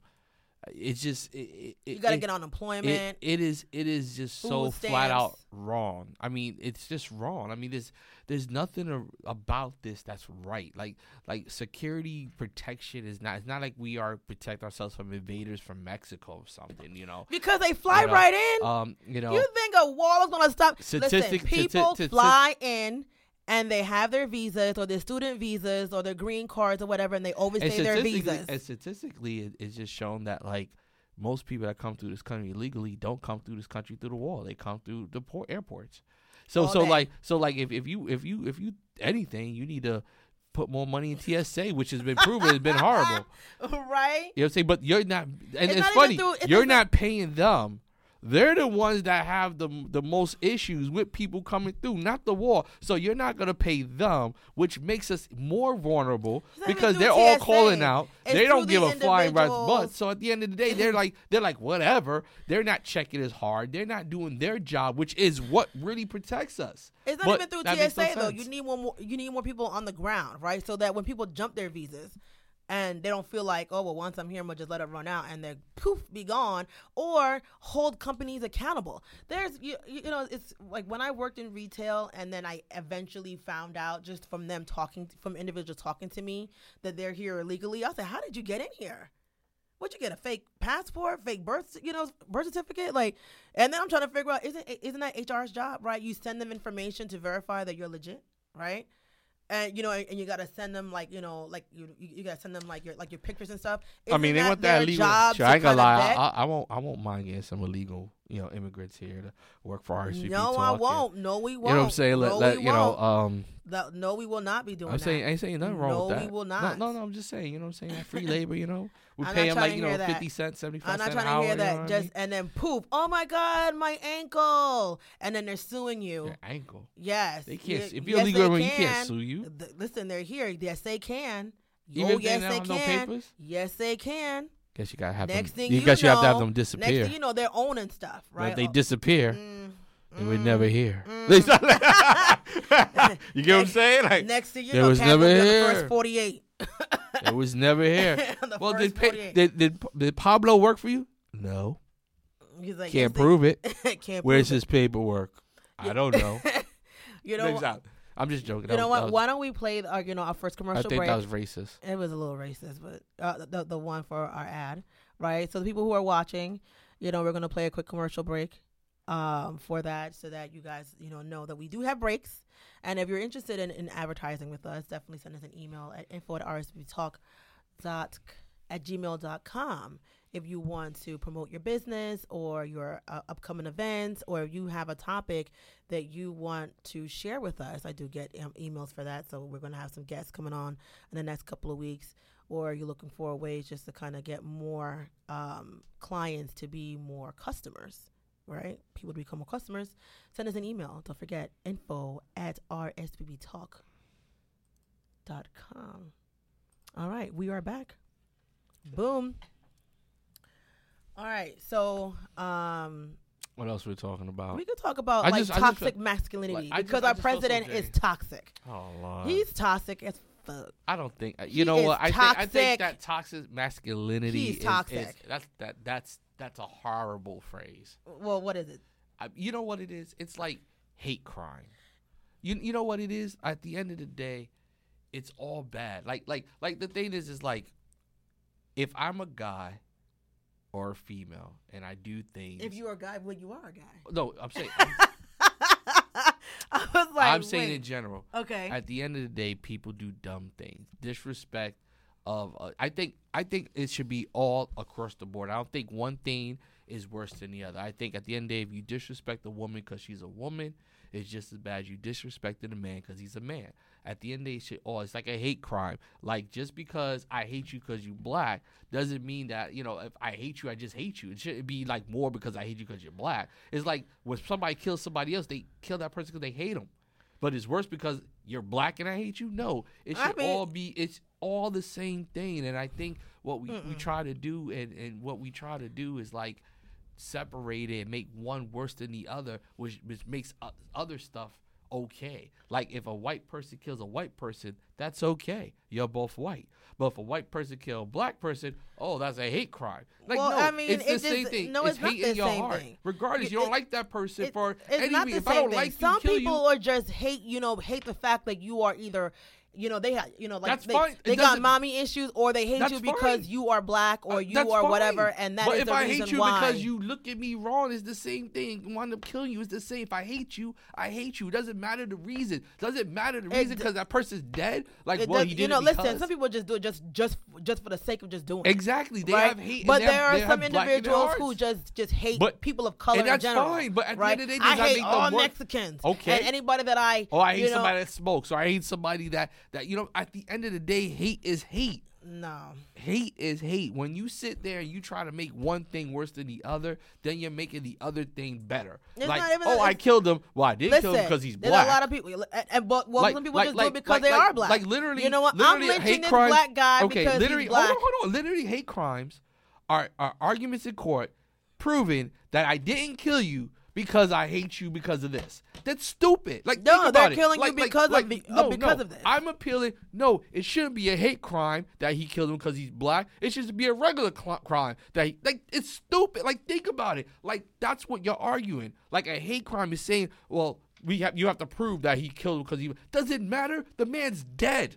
It's just it, it, you got to it- get it, unemployment. it is it is just so Food flat out wrong. I mean, it's just wrong. I mean, there's there's nothing a- about this that's right. Like like security protection is not. It's not like we are protect ourselves from invaders from Mexico or something. You know. because they fly you know, right in. Um. You know. You think a wall is gonna stop? Listen, Statistic- people stati- stati- fly in and they have their visas or their student visas or their green cards or whatever, and they overstay and their visas. and statistically, it, it's just shown that like most people that come through this country illegally don't come through this country through the wall. They come through the port airports. So All so day. like so like if, if you if you if you anything you need to put more money in TSA, which has been proven has been horrible. right? You know what I'm saying? But you're not, and It's it's, not funny. through- it you're not paying them. They're the ones that have the the most issues with people coming through, not the war. So you're not gonna pay them, which makes us more vulnerable It's not even because they're all TSA. calling out. It's they don't give the a flying rat's butt. So at the end of the day, they're like they're like whatever. They're not checking as hard. They're not doing their job, which is what really protects us. It's not But even through makes no TSA though. You need one more. You need more people on the ground, right? So that when people jump their visas, and they don't feel like, oh well, once I'm here, I'm gonna just let it run out, and then poof, be gone, or hold companies accountable. There's you, you know, it's like when I worked in retail, and then I eventually found out just from them talking, from individuals talking to me that they're here illegally. I said, how did you get in here? What you get a fake passport, fake birth, you know, birth certificate, like, and then I'm trying to figure out isn't isn't that HR's job, right? You send them information to verify that you're legit, right? And you know, and you gotta send them like you know, like you you, you gotta send them like your like your pictures and stuff. I mean, they want that illegal. job Sure, I ain't gonna lie. vet? I, I won't. I won't mind getting some illegal, you know, immigrants here to work for RSVP. no, I won't. No, we won't. you know what I'm saying? Let, no, let we you won't. Um, The- no, we will not be doing that. I'm that. saying I ain't saying nothing wrong No, with we will not. no, no. I'm just saying. You know what I'm saying? Free labor. You know, we I'm pay them like you know that. 50 cents, 75 I'm not trying an hour. to hear you know that. Just mean? and then poof. Oh my God, my ankle! And then they're suing you. Your ankle. Yes, They can't. Ye- if you're yes, illegal, they you can. can't sue you. Th- listen, they're here. Yes, they can. Even oh, if they yes, don't they have no papers? Yes, they can. Guess you gotta have Next them. thing you you guess you have to have know- them Next thing you know, they're owning stuff, But right? if they disappear, mm, they were mm. never here. mm. you get what I'm saying? Like Next thing you know, was never on the here. first forty-eight. it was never here. Well, did, pa- did did did Pablo work for you? No, like, can't yes, they- prove it. can't Where's prove his paperwork? I don't know. You know, Next what- out. I'm just joking. you That know was- what? was- Why don't we play our, you know, our first commercial? I think break? that was racist. It was a little racist, but uh, the the one for our ad, right? So the people who are watching, you know, we're gonna play a quick commercial break, um, for that, so that you guys, you know, know that we do have breaks. And if you're interested in, in advertising with us, definitely send us an email at info at rsbtalk dot at gmail.com if you want to promote your business or your uh, upcoming events or if you have a topic that you want to share with us i do get um, emails for that. So we're going to have some guests coming on in the next couple of weeks. Or you're looking for ways just to kind of get more um, clients to be more customers right? People to become more customers. Send us an email. Don't forget info at rsbbtalk.com all right we are back. Boom all right so um What else are we talking about? we could talk about I like just- toxic feel- masculinity like, I just- because our feel so president is toxic oh Lord. he's toxic as fuck I don't think uh, He you know what I think. I think that toxic masculinity He's is, toxic. is that's that that's that's a horrible phrase. well what is it I, you know what it is? It's like hate crime. You you know what it is? At the end of the day, it's all bad. Like like like the thing is is like if I'm a guy or female and I do things if you're a guy well you are a guy No, I'm saying I'm, i was like I'm saying wait. in general. okay At the end of the day, people do dumb things. Disrespect of uh, I think I think it should be all across the board. I don't think one thing is worse than the other. I think at the end of the day, if you disrespect a woman because she's a woman, it's just as bad as you disrespected a man because he's a man. At the end of the day, should, oh, it's like a hate crime. Like just because I hate you because you black doesn't mean that you know if I hate you, I just hate you. It shouldn't be like more because I hate you because you're black. It's like when somebody kills somebody else, they kill that person because they hate them. But it's worse because you're black and I hate you. No, it I should mean- all be. It's all the same thing. And I think what we, we try to do and, and what we try to do is like separate it and make one worse than the other, which which makes other stuff okay. Like if a white person kills a white person, that's okay. You're both white. But if a white person kills a black person, oh, that's a hate crime. Like Well, no, I mean, it's the it same thing. no, it's, it's not hate the in your same heart. thing. Regardless, You- you don't it- like that person It- for it's any not reason. the If I don't thing. like Some you, people you. are just hate, you know, hate the fact that you are either, you know, they have, you know, like That's they, fine. They got mommy issues, or they hate you because fine. you are black or Uh, you are fine. whatever, and that is but if the I reason hate you why. because you look at me wrong, it's the same thing. Wind up killing you. It's the same. If I hate you, I hate you. It doesn't matter the reason. Doesn't matter the reason because that person's dead. Like, well, does- you know, listen. Some people just do it just just just for the sake of just doing it. Exactly. They right? have hate. but they have- there are some individuals who just just hate But- people of color and that's in general. fine, but at the right? end of the day, I hate all? Mexicans. Okay. and anybody that I Oh, I hate somebody that smokes, or I hate somebody that that you know. At the end of the day, hate is hate. No. hate is hate. When you sit there and you try to make one thing worse than the other, then you're making the other thing better. It's like, not even- oh, I killed him. Well, I didn't kill him because he's black. there's a lot of people, and, and but well, Like- some people like- just do it because they are black. like literally- you know what? I'm lynching this crimes- black guy okay, because literally, he's black. hold on, hold on. Literally, hate crimes are, are arguments in court proving that I didn't kill you because I hate you because of this. That's stupid. Like, No, think they're about it. killing you Like- like- because of like, the- no, because no. of this. I'm appealing. No, it shouldn't be a hate crime that he killed him because he's black. It should be a regular cl- crime that he, like it's stupid. Like think about it. Like that's what you're arguing. Like a hate crime is saying, well, we have you have to prove that he killed him because he doesn't matter. The man's dead.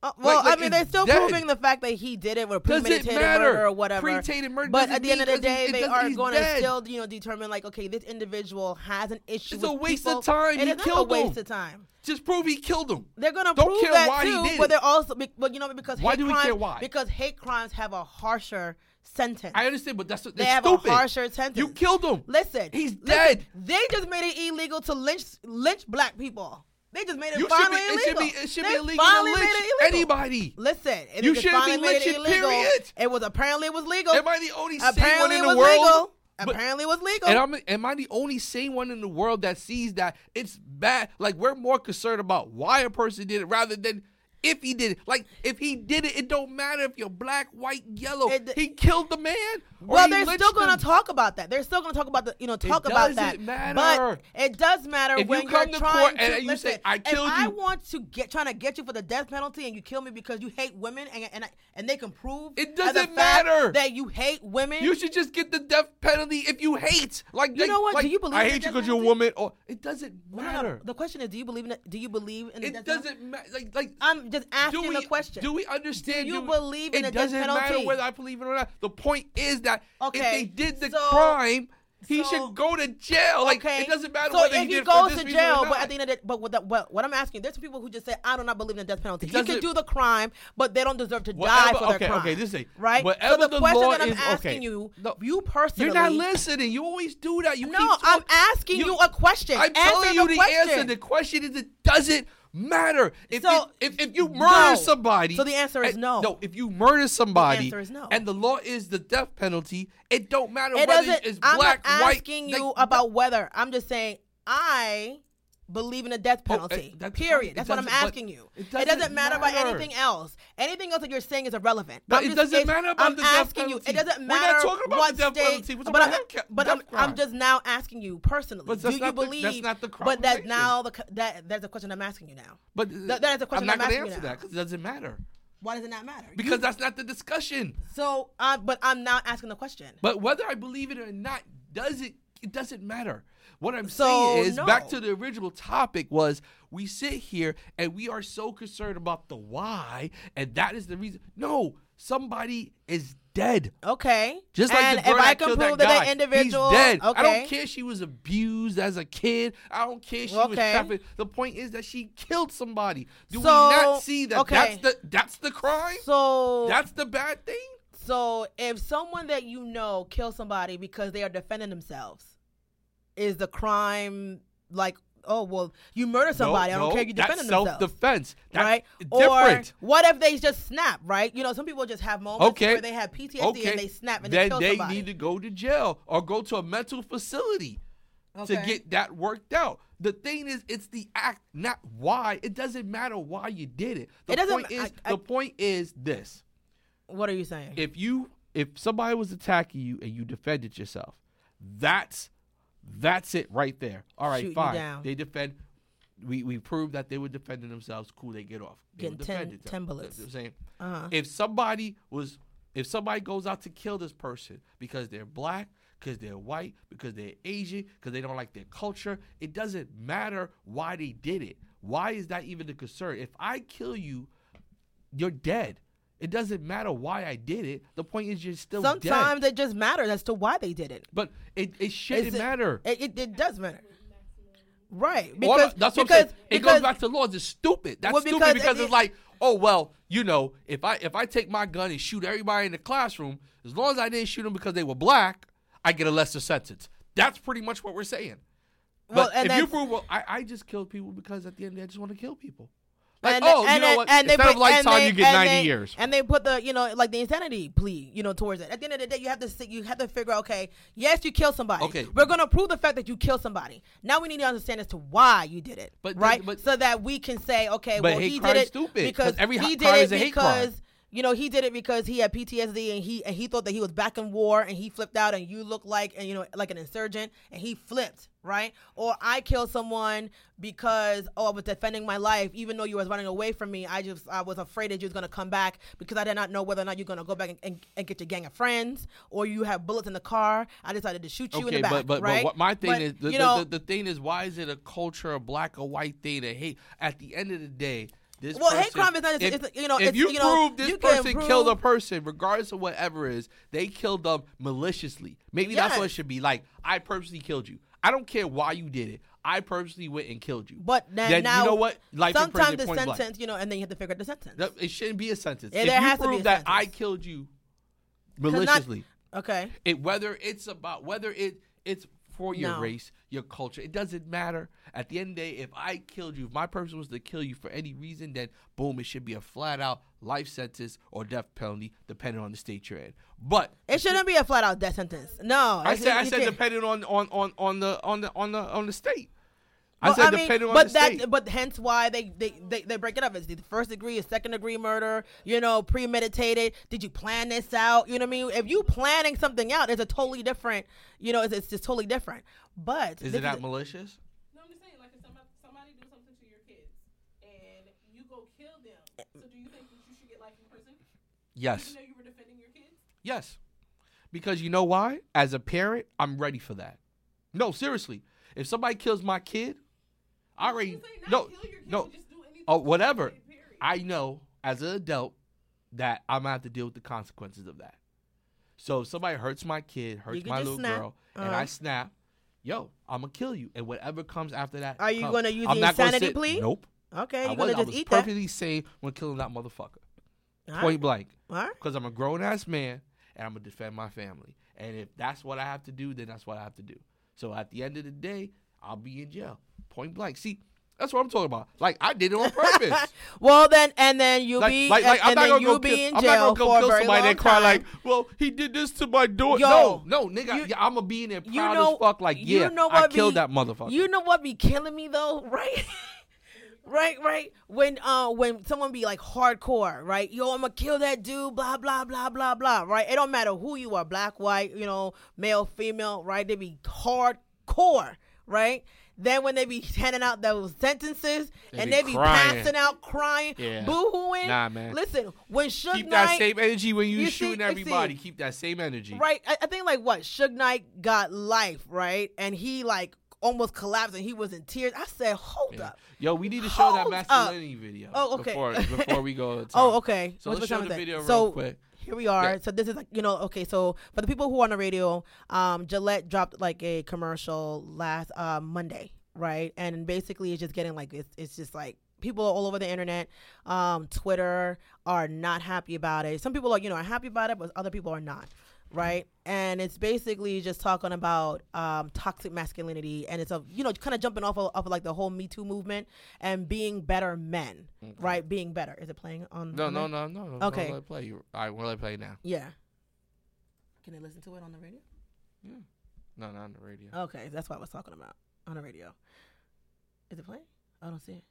Uh, well, Like- like I mean, they're still dead. proving the fact that he did it with premeditated murder or whatever. Premeditated murder But at the end of the day, they are going to still, you know, determine like, okay, this individual has an issue. It's a waste of people. time. It He not a waste them. of time. Just prove he killed him. They're gonna prove care that why he too, did but they're also, but you know, because Why hate do we crimes, care why? Because hate crimes have a harsher sentence. I understand, but that's they have stupid. a harsher sentence. You killed him. Listen, He's listen, dead. They just made it illegal to lynch lynch black people. They just made it You should be. finally It should be. illegal. It should They be illegal to finally lynch it illegal. anybody. Listen, and You shouldn't be finally made it illegal. period. It was apparently it was legal. Am I the only sane one in it the was world? legal. But- apparently it was legal. And I'm, am I the only sane one in the world that sees that it's bad? Like we're more concerned about why a person did it rather than if he did it. Like if he did it, it don't matter if you're black, white, yellow. It- he killed the man. or well, he they're still going to talk about that. They're still going to talk about the, you know, talk about that. matter. But it does matter If you when come are to trying court to and you listen, say, "I if killed I want to get trying to get you for the death penalty and you kill me because you hate women and and, I- and they can prove It doesn't matter. that you hate women. You should just get the death penalty if you hate. Like You like- know what? like, Do you believe I hate you because you're a woman. Or it doesn't No, no, no. matter. The question is, do you believe in it? Do you believe in the It doesn't matter. Like like. I'm just asking do we, the question. Do we understand? Do you do- believe in it the death doesn't matter penalty? whether I believe it or not. The point is that if Okay, they did the so- crime, he so- should go to jail. Like okay. it doesn't matter so whether if he he goes to jail, but at the end of the, but what, the, what, what I'm asking, there's some people who just say, I do not believe in the death penalty. It You can do the crime, but they don't deserve to die for their okay, crime. okay, this is right. whatever so the, the question law that I'm is- asking okay. you, No, you personally, You're not listening. You always do that. You No, I'm asking you, a question. I'm Answer telling you the, the question. answer. The question is it doesn't matter. If So, it- if, if you no. murder somebody, So the answer is and- no. No, if you murder somebody, answer is no. and the law is the death penalty, it don't matter It whether it's I'm black, not white. asking like, you about whether. I'm just saying I believe in the death Oh, penalty. that's period. That's what I'm asking you. it It doesn't doesn't, matter about anything else. Anything else that you're saying is irrelevant. But I'm it just- doesn't matter about I'm the death asking you. It doesn't We're not matter talking about what the death state. penalty. We're but about I'm, but I'm, I'm just now asking you personally. But do you not the- believe? that's not the But that now the, that that's a question I'm asking you now. But That- that is a question I'm I'm not gonna asking answer that because it doesn't matter. Why does it not matter? Because You- that's not the discussion. so. Uh, but I'm now asking the question. But whether I believe it or not does it it doesn't matter. What I'm So, saying is back to the original topic was we sit here and we are so concerned about the why and that is the reason. No, somebody is dead. Okay. Just like and the if I can prove that, that, guy, that individual, he's dead. Okay. I don't care she was abused as a kid. I don't care she was Okay. trafficked. The point is that she killed somebody. Do So, we not see that okay. that's the that's the crime? So that's the bad thing. So if someone that you know kills somebody because they are defending themselves, is the crime like oh well you murder somebody? I don't no, care if you that's defending themselves. self-defense. That's right? different. Or what if they just snap? Right? You know, some people just have moments Okay. where they have PTSD okay. and they snap and then they kill they somebody. need to go to jail or go to a mental facility to get that worked out. The thing is, it's the act, not why. It doesn't matter why you did it. The It doesn't point is, I- I- the point is this: what are you saying? if you, if somebody was attacking you and you defended yourself, that's that's it right there. All right, Shoot fine. They defend. We we proved that they were defending themselves. Cool, they get off. They Getting 10 defending 10 them. bullets. You know what I'm saying uh-huh. if somebody was if somebody goes out to kill this person because they're black because they're white because they're asian because they don't like their culture it doesn't matter why they did it why is that even the concern if i kill you you're dead it doesn't matter why i did it the point is you're still Sometimes dead it just matters as to why they did it. but it, it shouldn't it- matter It, it, it does matter. Right. Because that's what because, I'm saying. It because goes back to laws. It's stupid. That's Well, stupid because because it- it's like, oh well, you know, if I if I take my gun and shoot everybody in the classroom, as long as I didn't shoot them because they were black, I get a lesser sentence. That's pretty much what we're saying. Well, But and if you prove, well, I, I just killed people because at the end of the day, I just want to kill people. Like, And- oh, you know what? and they Instead of put- lifetime, and they- you get 90 they- years. And they put the, you know, like the insanity plea, you know, towards it. At the end of the day, you have to sit, you have to figure out, okay, yes, you killed somebody. Okay. we're gonna prove the fact that you killed somebody. Now we need to understand as to why you did it, But right? but- so that we can say, okay, But well, hate he crime did it stupid, because 'cause every he did crime it is a hate crime. because. You know, he did it because he had PTSD and he and he thought that he was back in war and he flipped out and you look like and you know like an insurgent and he flipped, right? Or I killed someone because oh I was defending my life even though you was running away from me. I just I was afraid that you was gonna come back because I did not know whether or not you're gonna go back and, and, and get your gang of friends or you have bullets in the car. I decided to shoot you in the back, but but, right? but what my thing But, is the, you the, know, the, the thing is why is it a culture of black or white thing to hate? At the end of the day, this Well, hate crime is not- if, it's- you know, if you, you know, prove this you person killed a person, regardless of whatever it is, they killed them maliciously. Maybe that's what it should be. Like I purposely killed you. I don't care why you did it. I purposely went and killed you. but then, then now you know what? Life sometimes the sentence, you know, and then you have to figure out the sentence. It shouldn't be a sentence. Yeah, if there you has to be a that I sentence. killed you 'Cause not- maliciously, Okay. it whether it's about whether it it's for your No. race, your culture, it doesn't matter. At the end of the day, if I killed you, if my purpose was to kill you for any reason, then boom, it should be a flat out life sentence or death penalty, depending on the state you're in. But It shouldn't be a flat out death sentence. No. I said I said depending on on on on the on the on the on the state. I Well, said mean, depending on but the that, state. but hence why they, they, they, they break it up. It's the first degree, a second degree murder. You know, premeditated. Did you plan this out? You know what I mean? If you planning something out, it's a totally different. You know, it's, it's just totally different. But Is this it not malicious? No, I'm just saying, like, if somebody, somebody do something to your kids and you go kill them, so do you think that you should get life in prison? Yes. Even though you were defending your kids? Yes. Because you know why? As a parent, I'm ready for that. No, seriously. If somebody kills my kid, I already I'm saying not no kill your kid, no just do anything oh whatever. I know as an adult that I'm gonna have to deal with the consequences of that. So if somebody hurts my kid, hurts my little snap. girl, and Uh-huh. I snap, yo, I'm gonna kill you, and whatever comes after that. Are you comes. gonna use I'm the insanity sit- plea? Nope. okay, I you're was, gonna I just was eat that. perfectly sane when killing that motherfucker. All right. Point blank. All right. Because I'm a grown ass man and I'm gonna defend my family. And if that's what I have to do, then that's what I have to do. So at the end of the day, I'll be in jail. Point blank. See, that's what I'm talking about. Like I did it on purpose. Well then, and then you'll like, be, like, like, I'm and not then gonna you'll go be kill, in I'm jail not gonna go kill somebody and cry time. like, "Well, he did this to my daughter." Yo, no, no, nigga, you- yeah, I'm gonna be in there proud you know- as fuck. Like, you yeah, know I what killed be- that motherfucker. You know what be killing me though, right? right, right. When uh when someone be like hardcore, right? Yo, I'm gonna kill that dude, blah blah blah blah blah, right? It don't matter who you are, black, white, you know, male, female, right? They be hardcore, right? Then when they be handing out those sentences They and be they be crying. passing out crying, Yeah. boo-hooing. Nah, man. Listen, when Suge Knight. Keep that same energy when you, You shooting see- everybody. Keep that same energy. Right. I, I think like what Suge Knight got life, right? And he like almost collapsed and he was in tears. I said, hold Yeah. up. Yo, we need to show that Hold up. masculinity video. Oh, okay. Before, before we go. to Oh, okay. So What's let's show the that? video so, real quick. Here we are. Yeah. So this is like you know okay. So for the people who are on the radio, um, Gillette dropped like a commercial last uh, Monday, right? And basically it's just getting like it's it's just like people all over the internet, um, Twitter are not happy about it. Some people are you know are happy about it, but other people are not, right? And it's basically just talking about um, toxic masculinity, and it's a you know kind of jumping off of, off of like the whole Me Too movement and being better men, right? Being better. Is it playing on? No, no, no, no, no. Okay. Let play. You- All right, we'll let it play now. Yeah. Can they listen to it on the radio? Yeah. No, not on the radio. Okay, that's what I was talking about on the radio. Is it playing? I don't see it.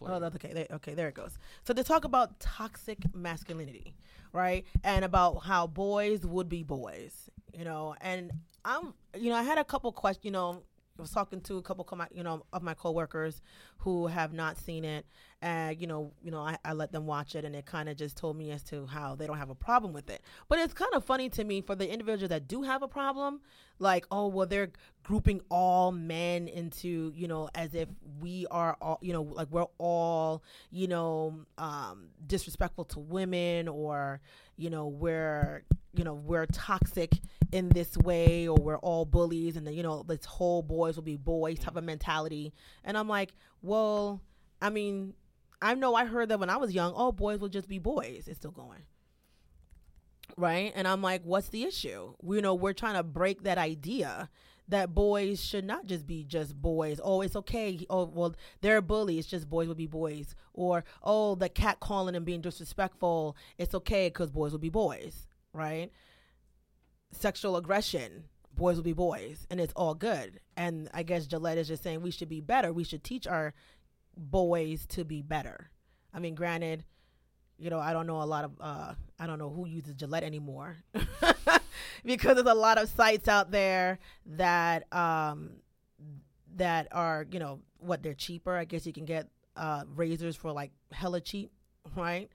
Play. Oh, that's okay. Okay, there it goes. So they talk about toxic masculinity, right? And about how boys would be boys, you know. And I'm, you know, I had a couple questions. You know, I was talking to a couple, of my, you know, of my coworkers who have not seen it, and you know, you know, I, I let them watch it, and they kind of just told me as to how they don't have a problem with it. But it's kind of funny to me for the individuals that do have a problem, like, oh, well, they're grouping all men into, you know, as if we are all, you know, like we're all, you know, um, disrespectful to women, or, you know, we're, you know, we're toxic in this way, or we're all bullies, and then, you know, this whole boys will be boys type of mentality. And I'm like, well, I mean, I know I heard that when I was young, oh, boys will just be boys. It's still going. Right? And I'm like, what's the issue? We, you know, we're trying to break that idea that boys should not just be just boys. Oh, it's okay. Oh, well, they're. It's just boys will be boys. Or oh, the cat calling and being disrespectful. It's okay because boys will be boys, right? Sexual aggression. Boys will be boys, and it's all good. And I guess Gillette is just saying we should be better. We should teach our boys to be better. I mean, granted, you know, I don't know a lot of, uh, I don't know who uses Gillette anymore because there's a lot of sites out there that, um, that are, you know, what they're cheaper. I guess you can get, uh, razors for like hella cheap, right?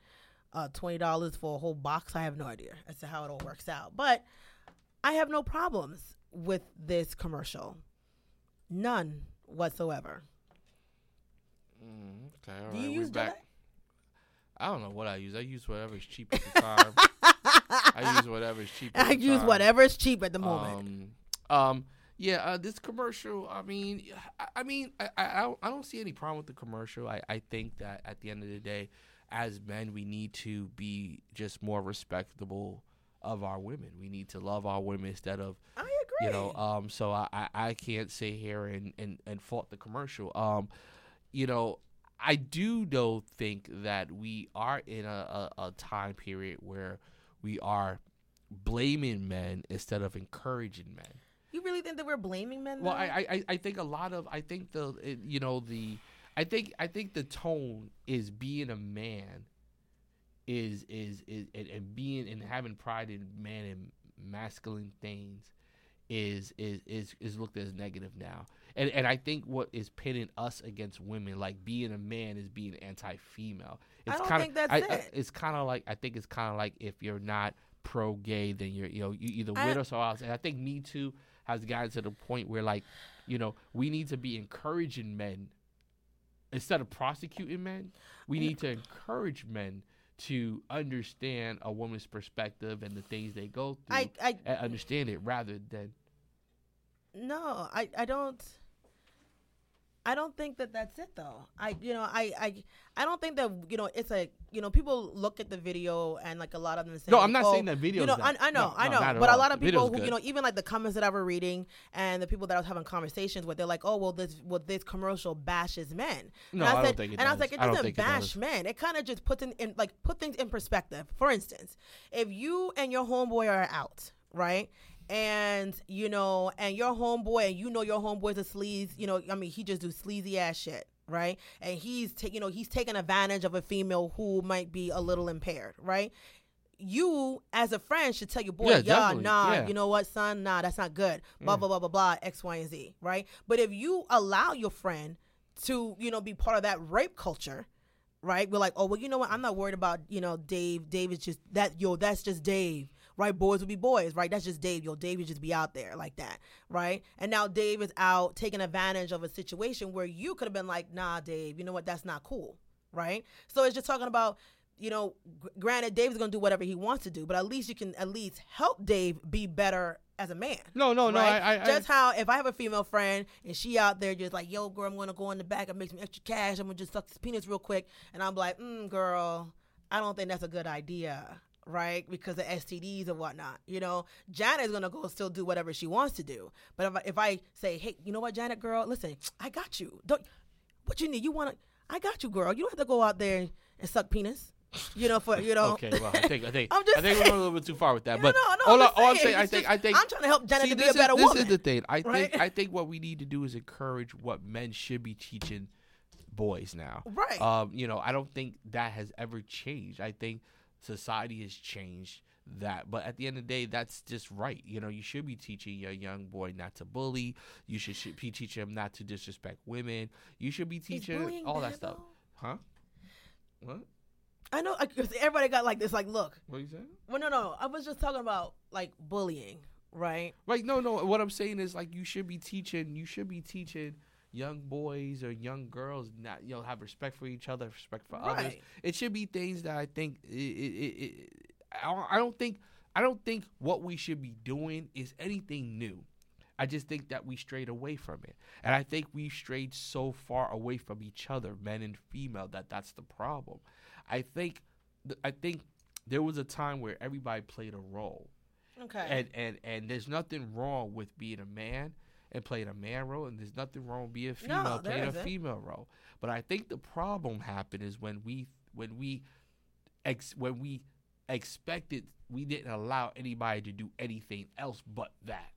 Uh, $20 for a whole box. I have no idea as to how it all works out, but I have no problems with this commercial. None whatsoever. Mm, okay, all Do right, you use back. I don't know what I use. I use whatever's cheap at the time. I use whatever's cheap. At I the use time. whatever is cheap at the moment. Um, um, yeah, uh, this commercial. I mean, I, I mean, I, I, I don't see any problem with the commercial. I, I think that at the end of the day, as men, we need to be just more respectable of our women. We need to love our women instead of I agree. you know um so I, I i can't sit here and and and fault the commercial um you know i do though think that we are in a, a, a time period where we are blaming men instead of encouraging men You really think that we're blaming men? well? I, I i think a lot of i think the you know the i think i think the tone is being a man is is is and, and being and having pride in man and masculine things is is is is looked as negative now. And and i think what is pitting us against women like being a man is being anti-female. I it's don't kinda, think that's I- it. I- it's kind of like i think it's kind of like if you're not pro-gay then you're you know you either I- with us or else and i think me too has gotten to the point where like you know we need to be encouraging men. Instead of prosecuting men we need to encourage men to understand a woman's perspective and the things they go through I, I, and understand it rather than no, I, I don't. I don't think that that's it though. I, you know, I, I, I don't think that you know it's a you know people look at the video and like a lot of them say No, I'm not oh, saying that video You know, I, I know, no, I know, at but a lot of The people who you know even like the comments that I was reading and the people that I was having conversations with, they're like, oh well, this well this commercial bashes men. No, and I don't said, think it And I was like, it I doesn't it bash does. men. It kind of just puts in, in like put things in perspective. For instance, if you and your homeboy are out, right? And you know, and your homeboy, and you know your homeboy's a sleaze, you know, I mean, he just do sleazy ass shit, right? And he's taking, you know, he's taking advantage of a female who might be a little impaired, right? You, as a friend, should tell your boy, Yeah, yeah, nah, yeah. you know what, son, nah, that's not good. Blah mm. blah blah blah blah, X, Y, and Z, right? But if you allow your friend to, you know, be part of that rape culture, right? We're like, oh well, you know what? I'm not worried about you know Dave. Dave is just that. Yo, that's just Dave, right? Boys will be boys, right? That's just Dave. Yo, Dave would just be out there like that, right? And now Dave is out taking advantage of a situation where you could have been like, nah, Dave. You know what? That's not cool, right? So it's just talking about. You know, gr- granted, Dave's gonna do whatever he wants to do, but at least you can at least help Dave be better as a man. no no no? I, I, just how if I have a female friend and she out there just like, yo, girl, I'm gonna go in the back and make some extra cash. I'm gonna just suck this penis real quick, and I'm like, mm, girl, I don't think that's a good idea, right? Because of STDs and whatnot. You know, Janet's gonna go still do whatever she wants to do. But if I, if I say, hey, you know what, Janet, girl, listen, I got you. Don't what you need? You wanna? I got you, girl. You don't have to go out there and suck penis. You know, for you know. okay well i think i think I'm just i think we're saying. going a little bit too far with that No, but no, no, all, I'm I, all i'm saying, i think just- i think I'm trying to help Janet See, to be a better is, this woman. is the thing i right? think i think what we need to do is encourage what men should be teaching boys now Right. um you know i don't think that has ever changed i think society has changed that but at the end of the day that's just right you know you should be teaching your young boy not to bully you should, should be teaching him not to disrespect women you should be teaching all that stuff huh what I know like, everybody got like this. Like, look, what you saying well, no, no, I was just talking about like bullying, right? Like no, no. What I'm saying is like you should be teaching. You should be teaching young boys or young girls not you know have respect for each other, respect for others. It should be things that I think. It, it, it, I don't- I don't think. I don't think what we should be doing is anything new. I just think that we strayed away from it, and I think we strayed so far away from each other, men and female, that that's the problem. I think. th- I think there was a time where everybody played a role Okay. and and and there's nothing wrong with being a man and playing a man role, and there's nothing wrong with being a female there playing a female role. But I think the problem happened is when we when we ex when we expected we didn't allow anybody to do anything else but that.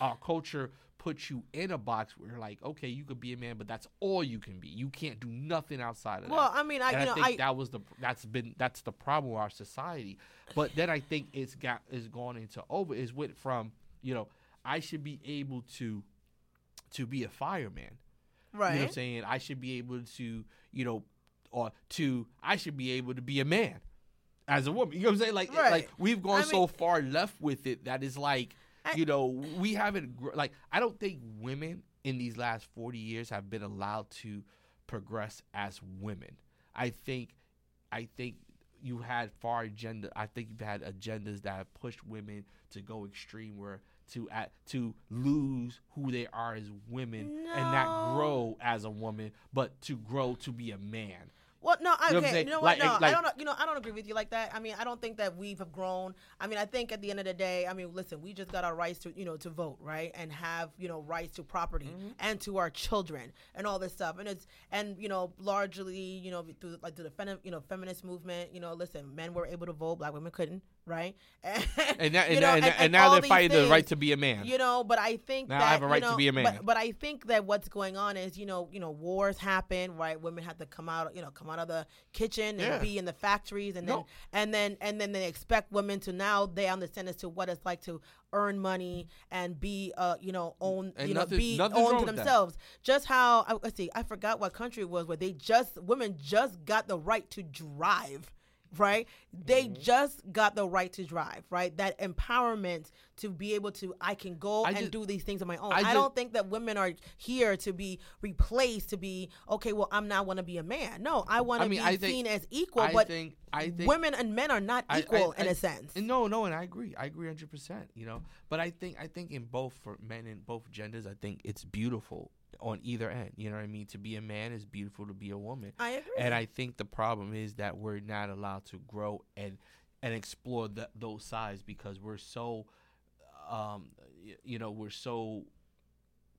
Our culture puts you in a box where you're like, okay, you could be a man, but that's all you can be. You can't do nothing outside of Well, that. Well, I mean, I and you I know, think I that was the that's been that's the problem with our society. But then I think it's got is gone into over is went from you know I should be able to to be a fireman. Right. You know what I'm saying? I should be able to, you know, or to I should be able to be a man as a woman. You know what I'm saying? Like, Right. like we've gone I so mean- far left with it that is like, I- you know, we haven't like I don't think women in these last 40 years have been allowed to progress as women. I think, I think you had far agenda. I think you've had agendas that have pushed women to go extreme where to at to lose who they are as women and not grow as a woman, but to grow to be a man. Well, no, I, You know okay, you know Like- what? No, I don't. know- You know, I don't agree with you like that. I mean, I don't think that we've have grown. I mean, I think at the end of the day, I mean, listen, we just got our rights to, you know, to vote, right, and have, you know, rights to property Mm-hmm. and to our children and all this stuff. And it's and you know, largely, you know, through like through the you know feminist movement. You know, listen, men were able to vote, black women couldn't, right? And, that, and, know, and, and now they're fighting the right to be a man. You know, but I think Now that I have a you right to know, be a man. But, but I think that what's going on is, you know, you know, wars happen, right? Women have to come out, you know, come out of the kitchen and Yeah. be in the factories, and then and then and then they expect women to now they understand as to what it's like to earn money and be, uh, you know, own, And you know, be wrong to themselves. Just how I, let's see, I forgot what country it was where they just women just got the right to drive right? They Mm-hmm. just got the right to drive, right? That empowerment to be able to, I can go I and just- do these things on my own. I I, just- don't think that women are here to be replaced, to be, okay, well, I'm not want to be a man. No, I want I to mean, be I think- seen as equal, I but think I think women and men are not I- I- equal in I- a sense. No, no, and I agree. I agree hundred percent. You know, but I think I think in both for men and both genders, I think it's beautiful on either end. You know what I mean? To be a man is beautiful. To be a woman, I agree. and I think the problem is that we're not allowed to grow and and explore the, those sides because we're so, um, you know, we're so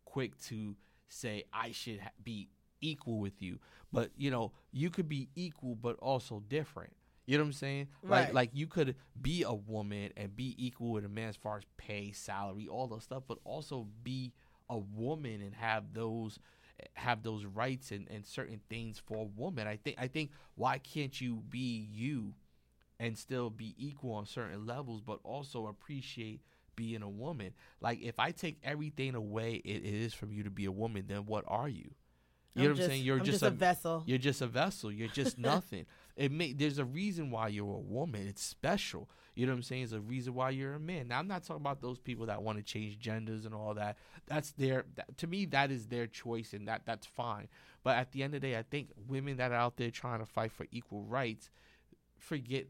quick to say I should ha- be equal with you, but you know, you could be equal but also different. You know what I'm saying? Like Right. like you could be a woman and be equal with a man as far as pay, salary, all those stuff, but also be a woman and have those have those rights and, and certain things for a woman. I think I think why can't you be you and still be equal on certain levels, but also appreciate being a woman? Like if I take everything away it is from you to be a woman, then what are you? You know I'm what I'm saying? You're I'm just, just a vessel. You're just a vessel. You're just nothing. it may there's a reason why you're a woman. It's special. You know what I'm saying? There's a reason why you're a man. Now I'm not talking about those people that want to change genders and all that. That's their that, to me that is their choice and that that's fine. But at the end of the day, I think women that are out there trying to fight for equal rights forget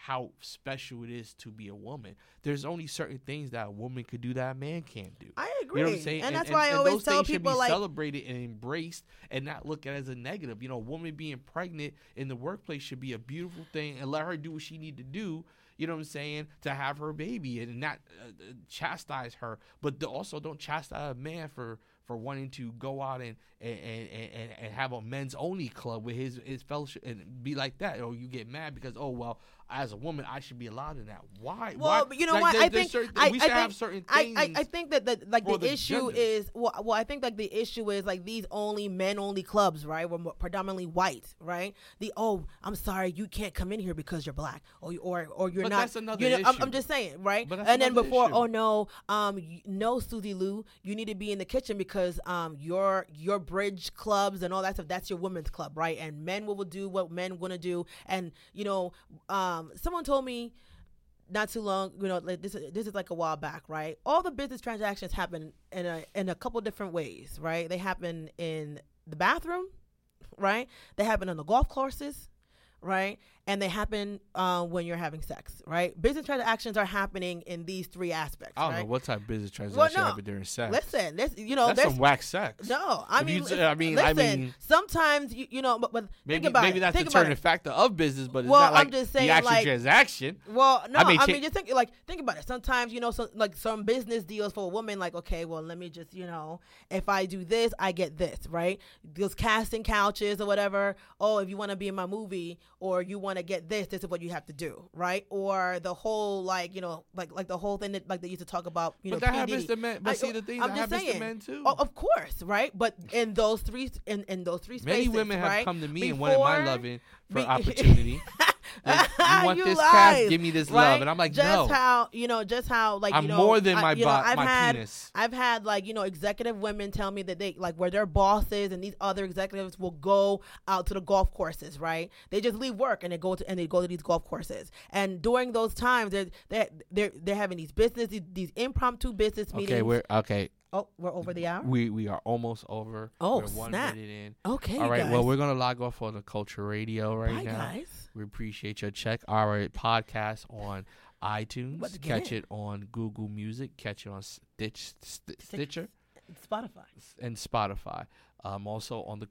how special it is to be a woman. There's only certain things that a woman could do that a man can't do. I agree. You know what I'm saying? And, that's why I and always those tell people be like, celebrated and embraced and not looked at as a negative. You know, a woman being pregnant in the workplace should be a beautiful thing and let her do what she need to do. You know what I'm saying? To have her baby and not uh, uh, chastise her, but also don't chastise a man for for wanting to go out and and, and, and, and have a men's only club with his his fellowship and be like that. Or you get mad because oh well, as a woman I should be allowed in that. Why? Well, Why? you know Like, what? there- I think certain I, we I should think, have certain things. I, I think that the like the, the issue is well, well, I think like the issue is like these only men only clubs, right? We're predominantly white, right? The oh, I'm sorry, you can't come in here because you're black, or or or you're But not. that's another you know, I'm, issue. I'm just saying, right? But And then before, issue. oh no, um, no, Susie Lou, you need to be in the kitchen because um, your your bridge clubs and all that stuff. That's your women's club, right? And men will do what men want to do, and you know, um, Um, someone told me not too long, you know, like this this is like a while back, right? All the business transactions happen in a in a couple different ways, right? They happen in the bathroom, right? They happen on the golf courses, right? And they happen uh, when you're having sex, right? Business transactions are happening in these three aspects. I don't right? know what type of business transaction Well, no. happened during sex. Listen, this you know, That's some whack sex. no. I If you mean, say- listen, I mean- I mean- sometimes you, you know, but, but Maybe think about maybe it. that's the turning factor of business, but it's Well, not like I'm just saying, the actual like- transaction. Well, no, I I mean, just think like think about it. Sometimes you know, some like some business deals for a woman, like okay, well, let me just you know, if I do this, I get this, right? Those casting couches or whatever. Oh, if you want to be in my movie or you want to get this, this is what you have to do, right? Or the whole like you know, like like the whole thing that like they used to talk about, you But know, that P. happens Diddy. to men. But I- see, the thing I'm that just happens to saying. men too. Oh, of course, right? But in those three, in, in those three spaces, Many women have right? come to me and wanted my loving for be- opportunity. Like, you want You this lies? Give me this love, and I'm like, just no. how you know, just how like I'm you know, more than I- my know, bo- I've my had, penis. I've had like you know executive women tell me that they like where their bosses and these other executives will go out to the golf courses, right? They just leave work and they go to and they go to these golf courses. And during those times, they're they're they're, they're having these business these, these impromptu business meetings. Okay, we're okay. oh we're over the hour. We we are almost over. Oh, we're one snap. minute in. Okay, All right. guys. Well, we're gonna log off on the Culture Radio right Bye, now. guys. We appreciate your check. Our podcast on iTunes. About to get Catch in. it on Google Music. Catch it on Stitch, St- Stitcher Spotify. and Spotify. Um, also on the.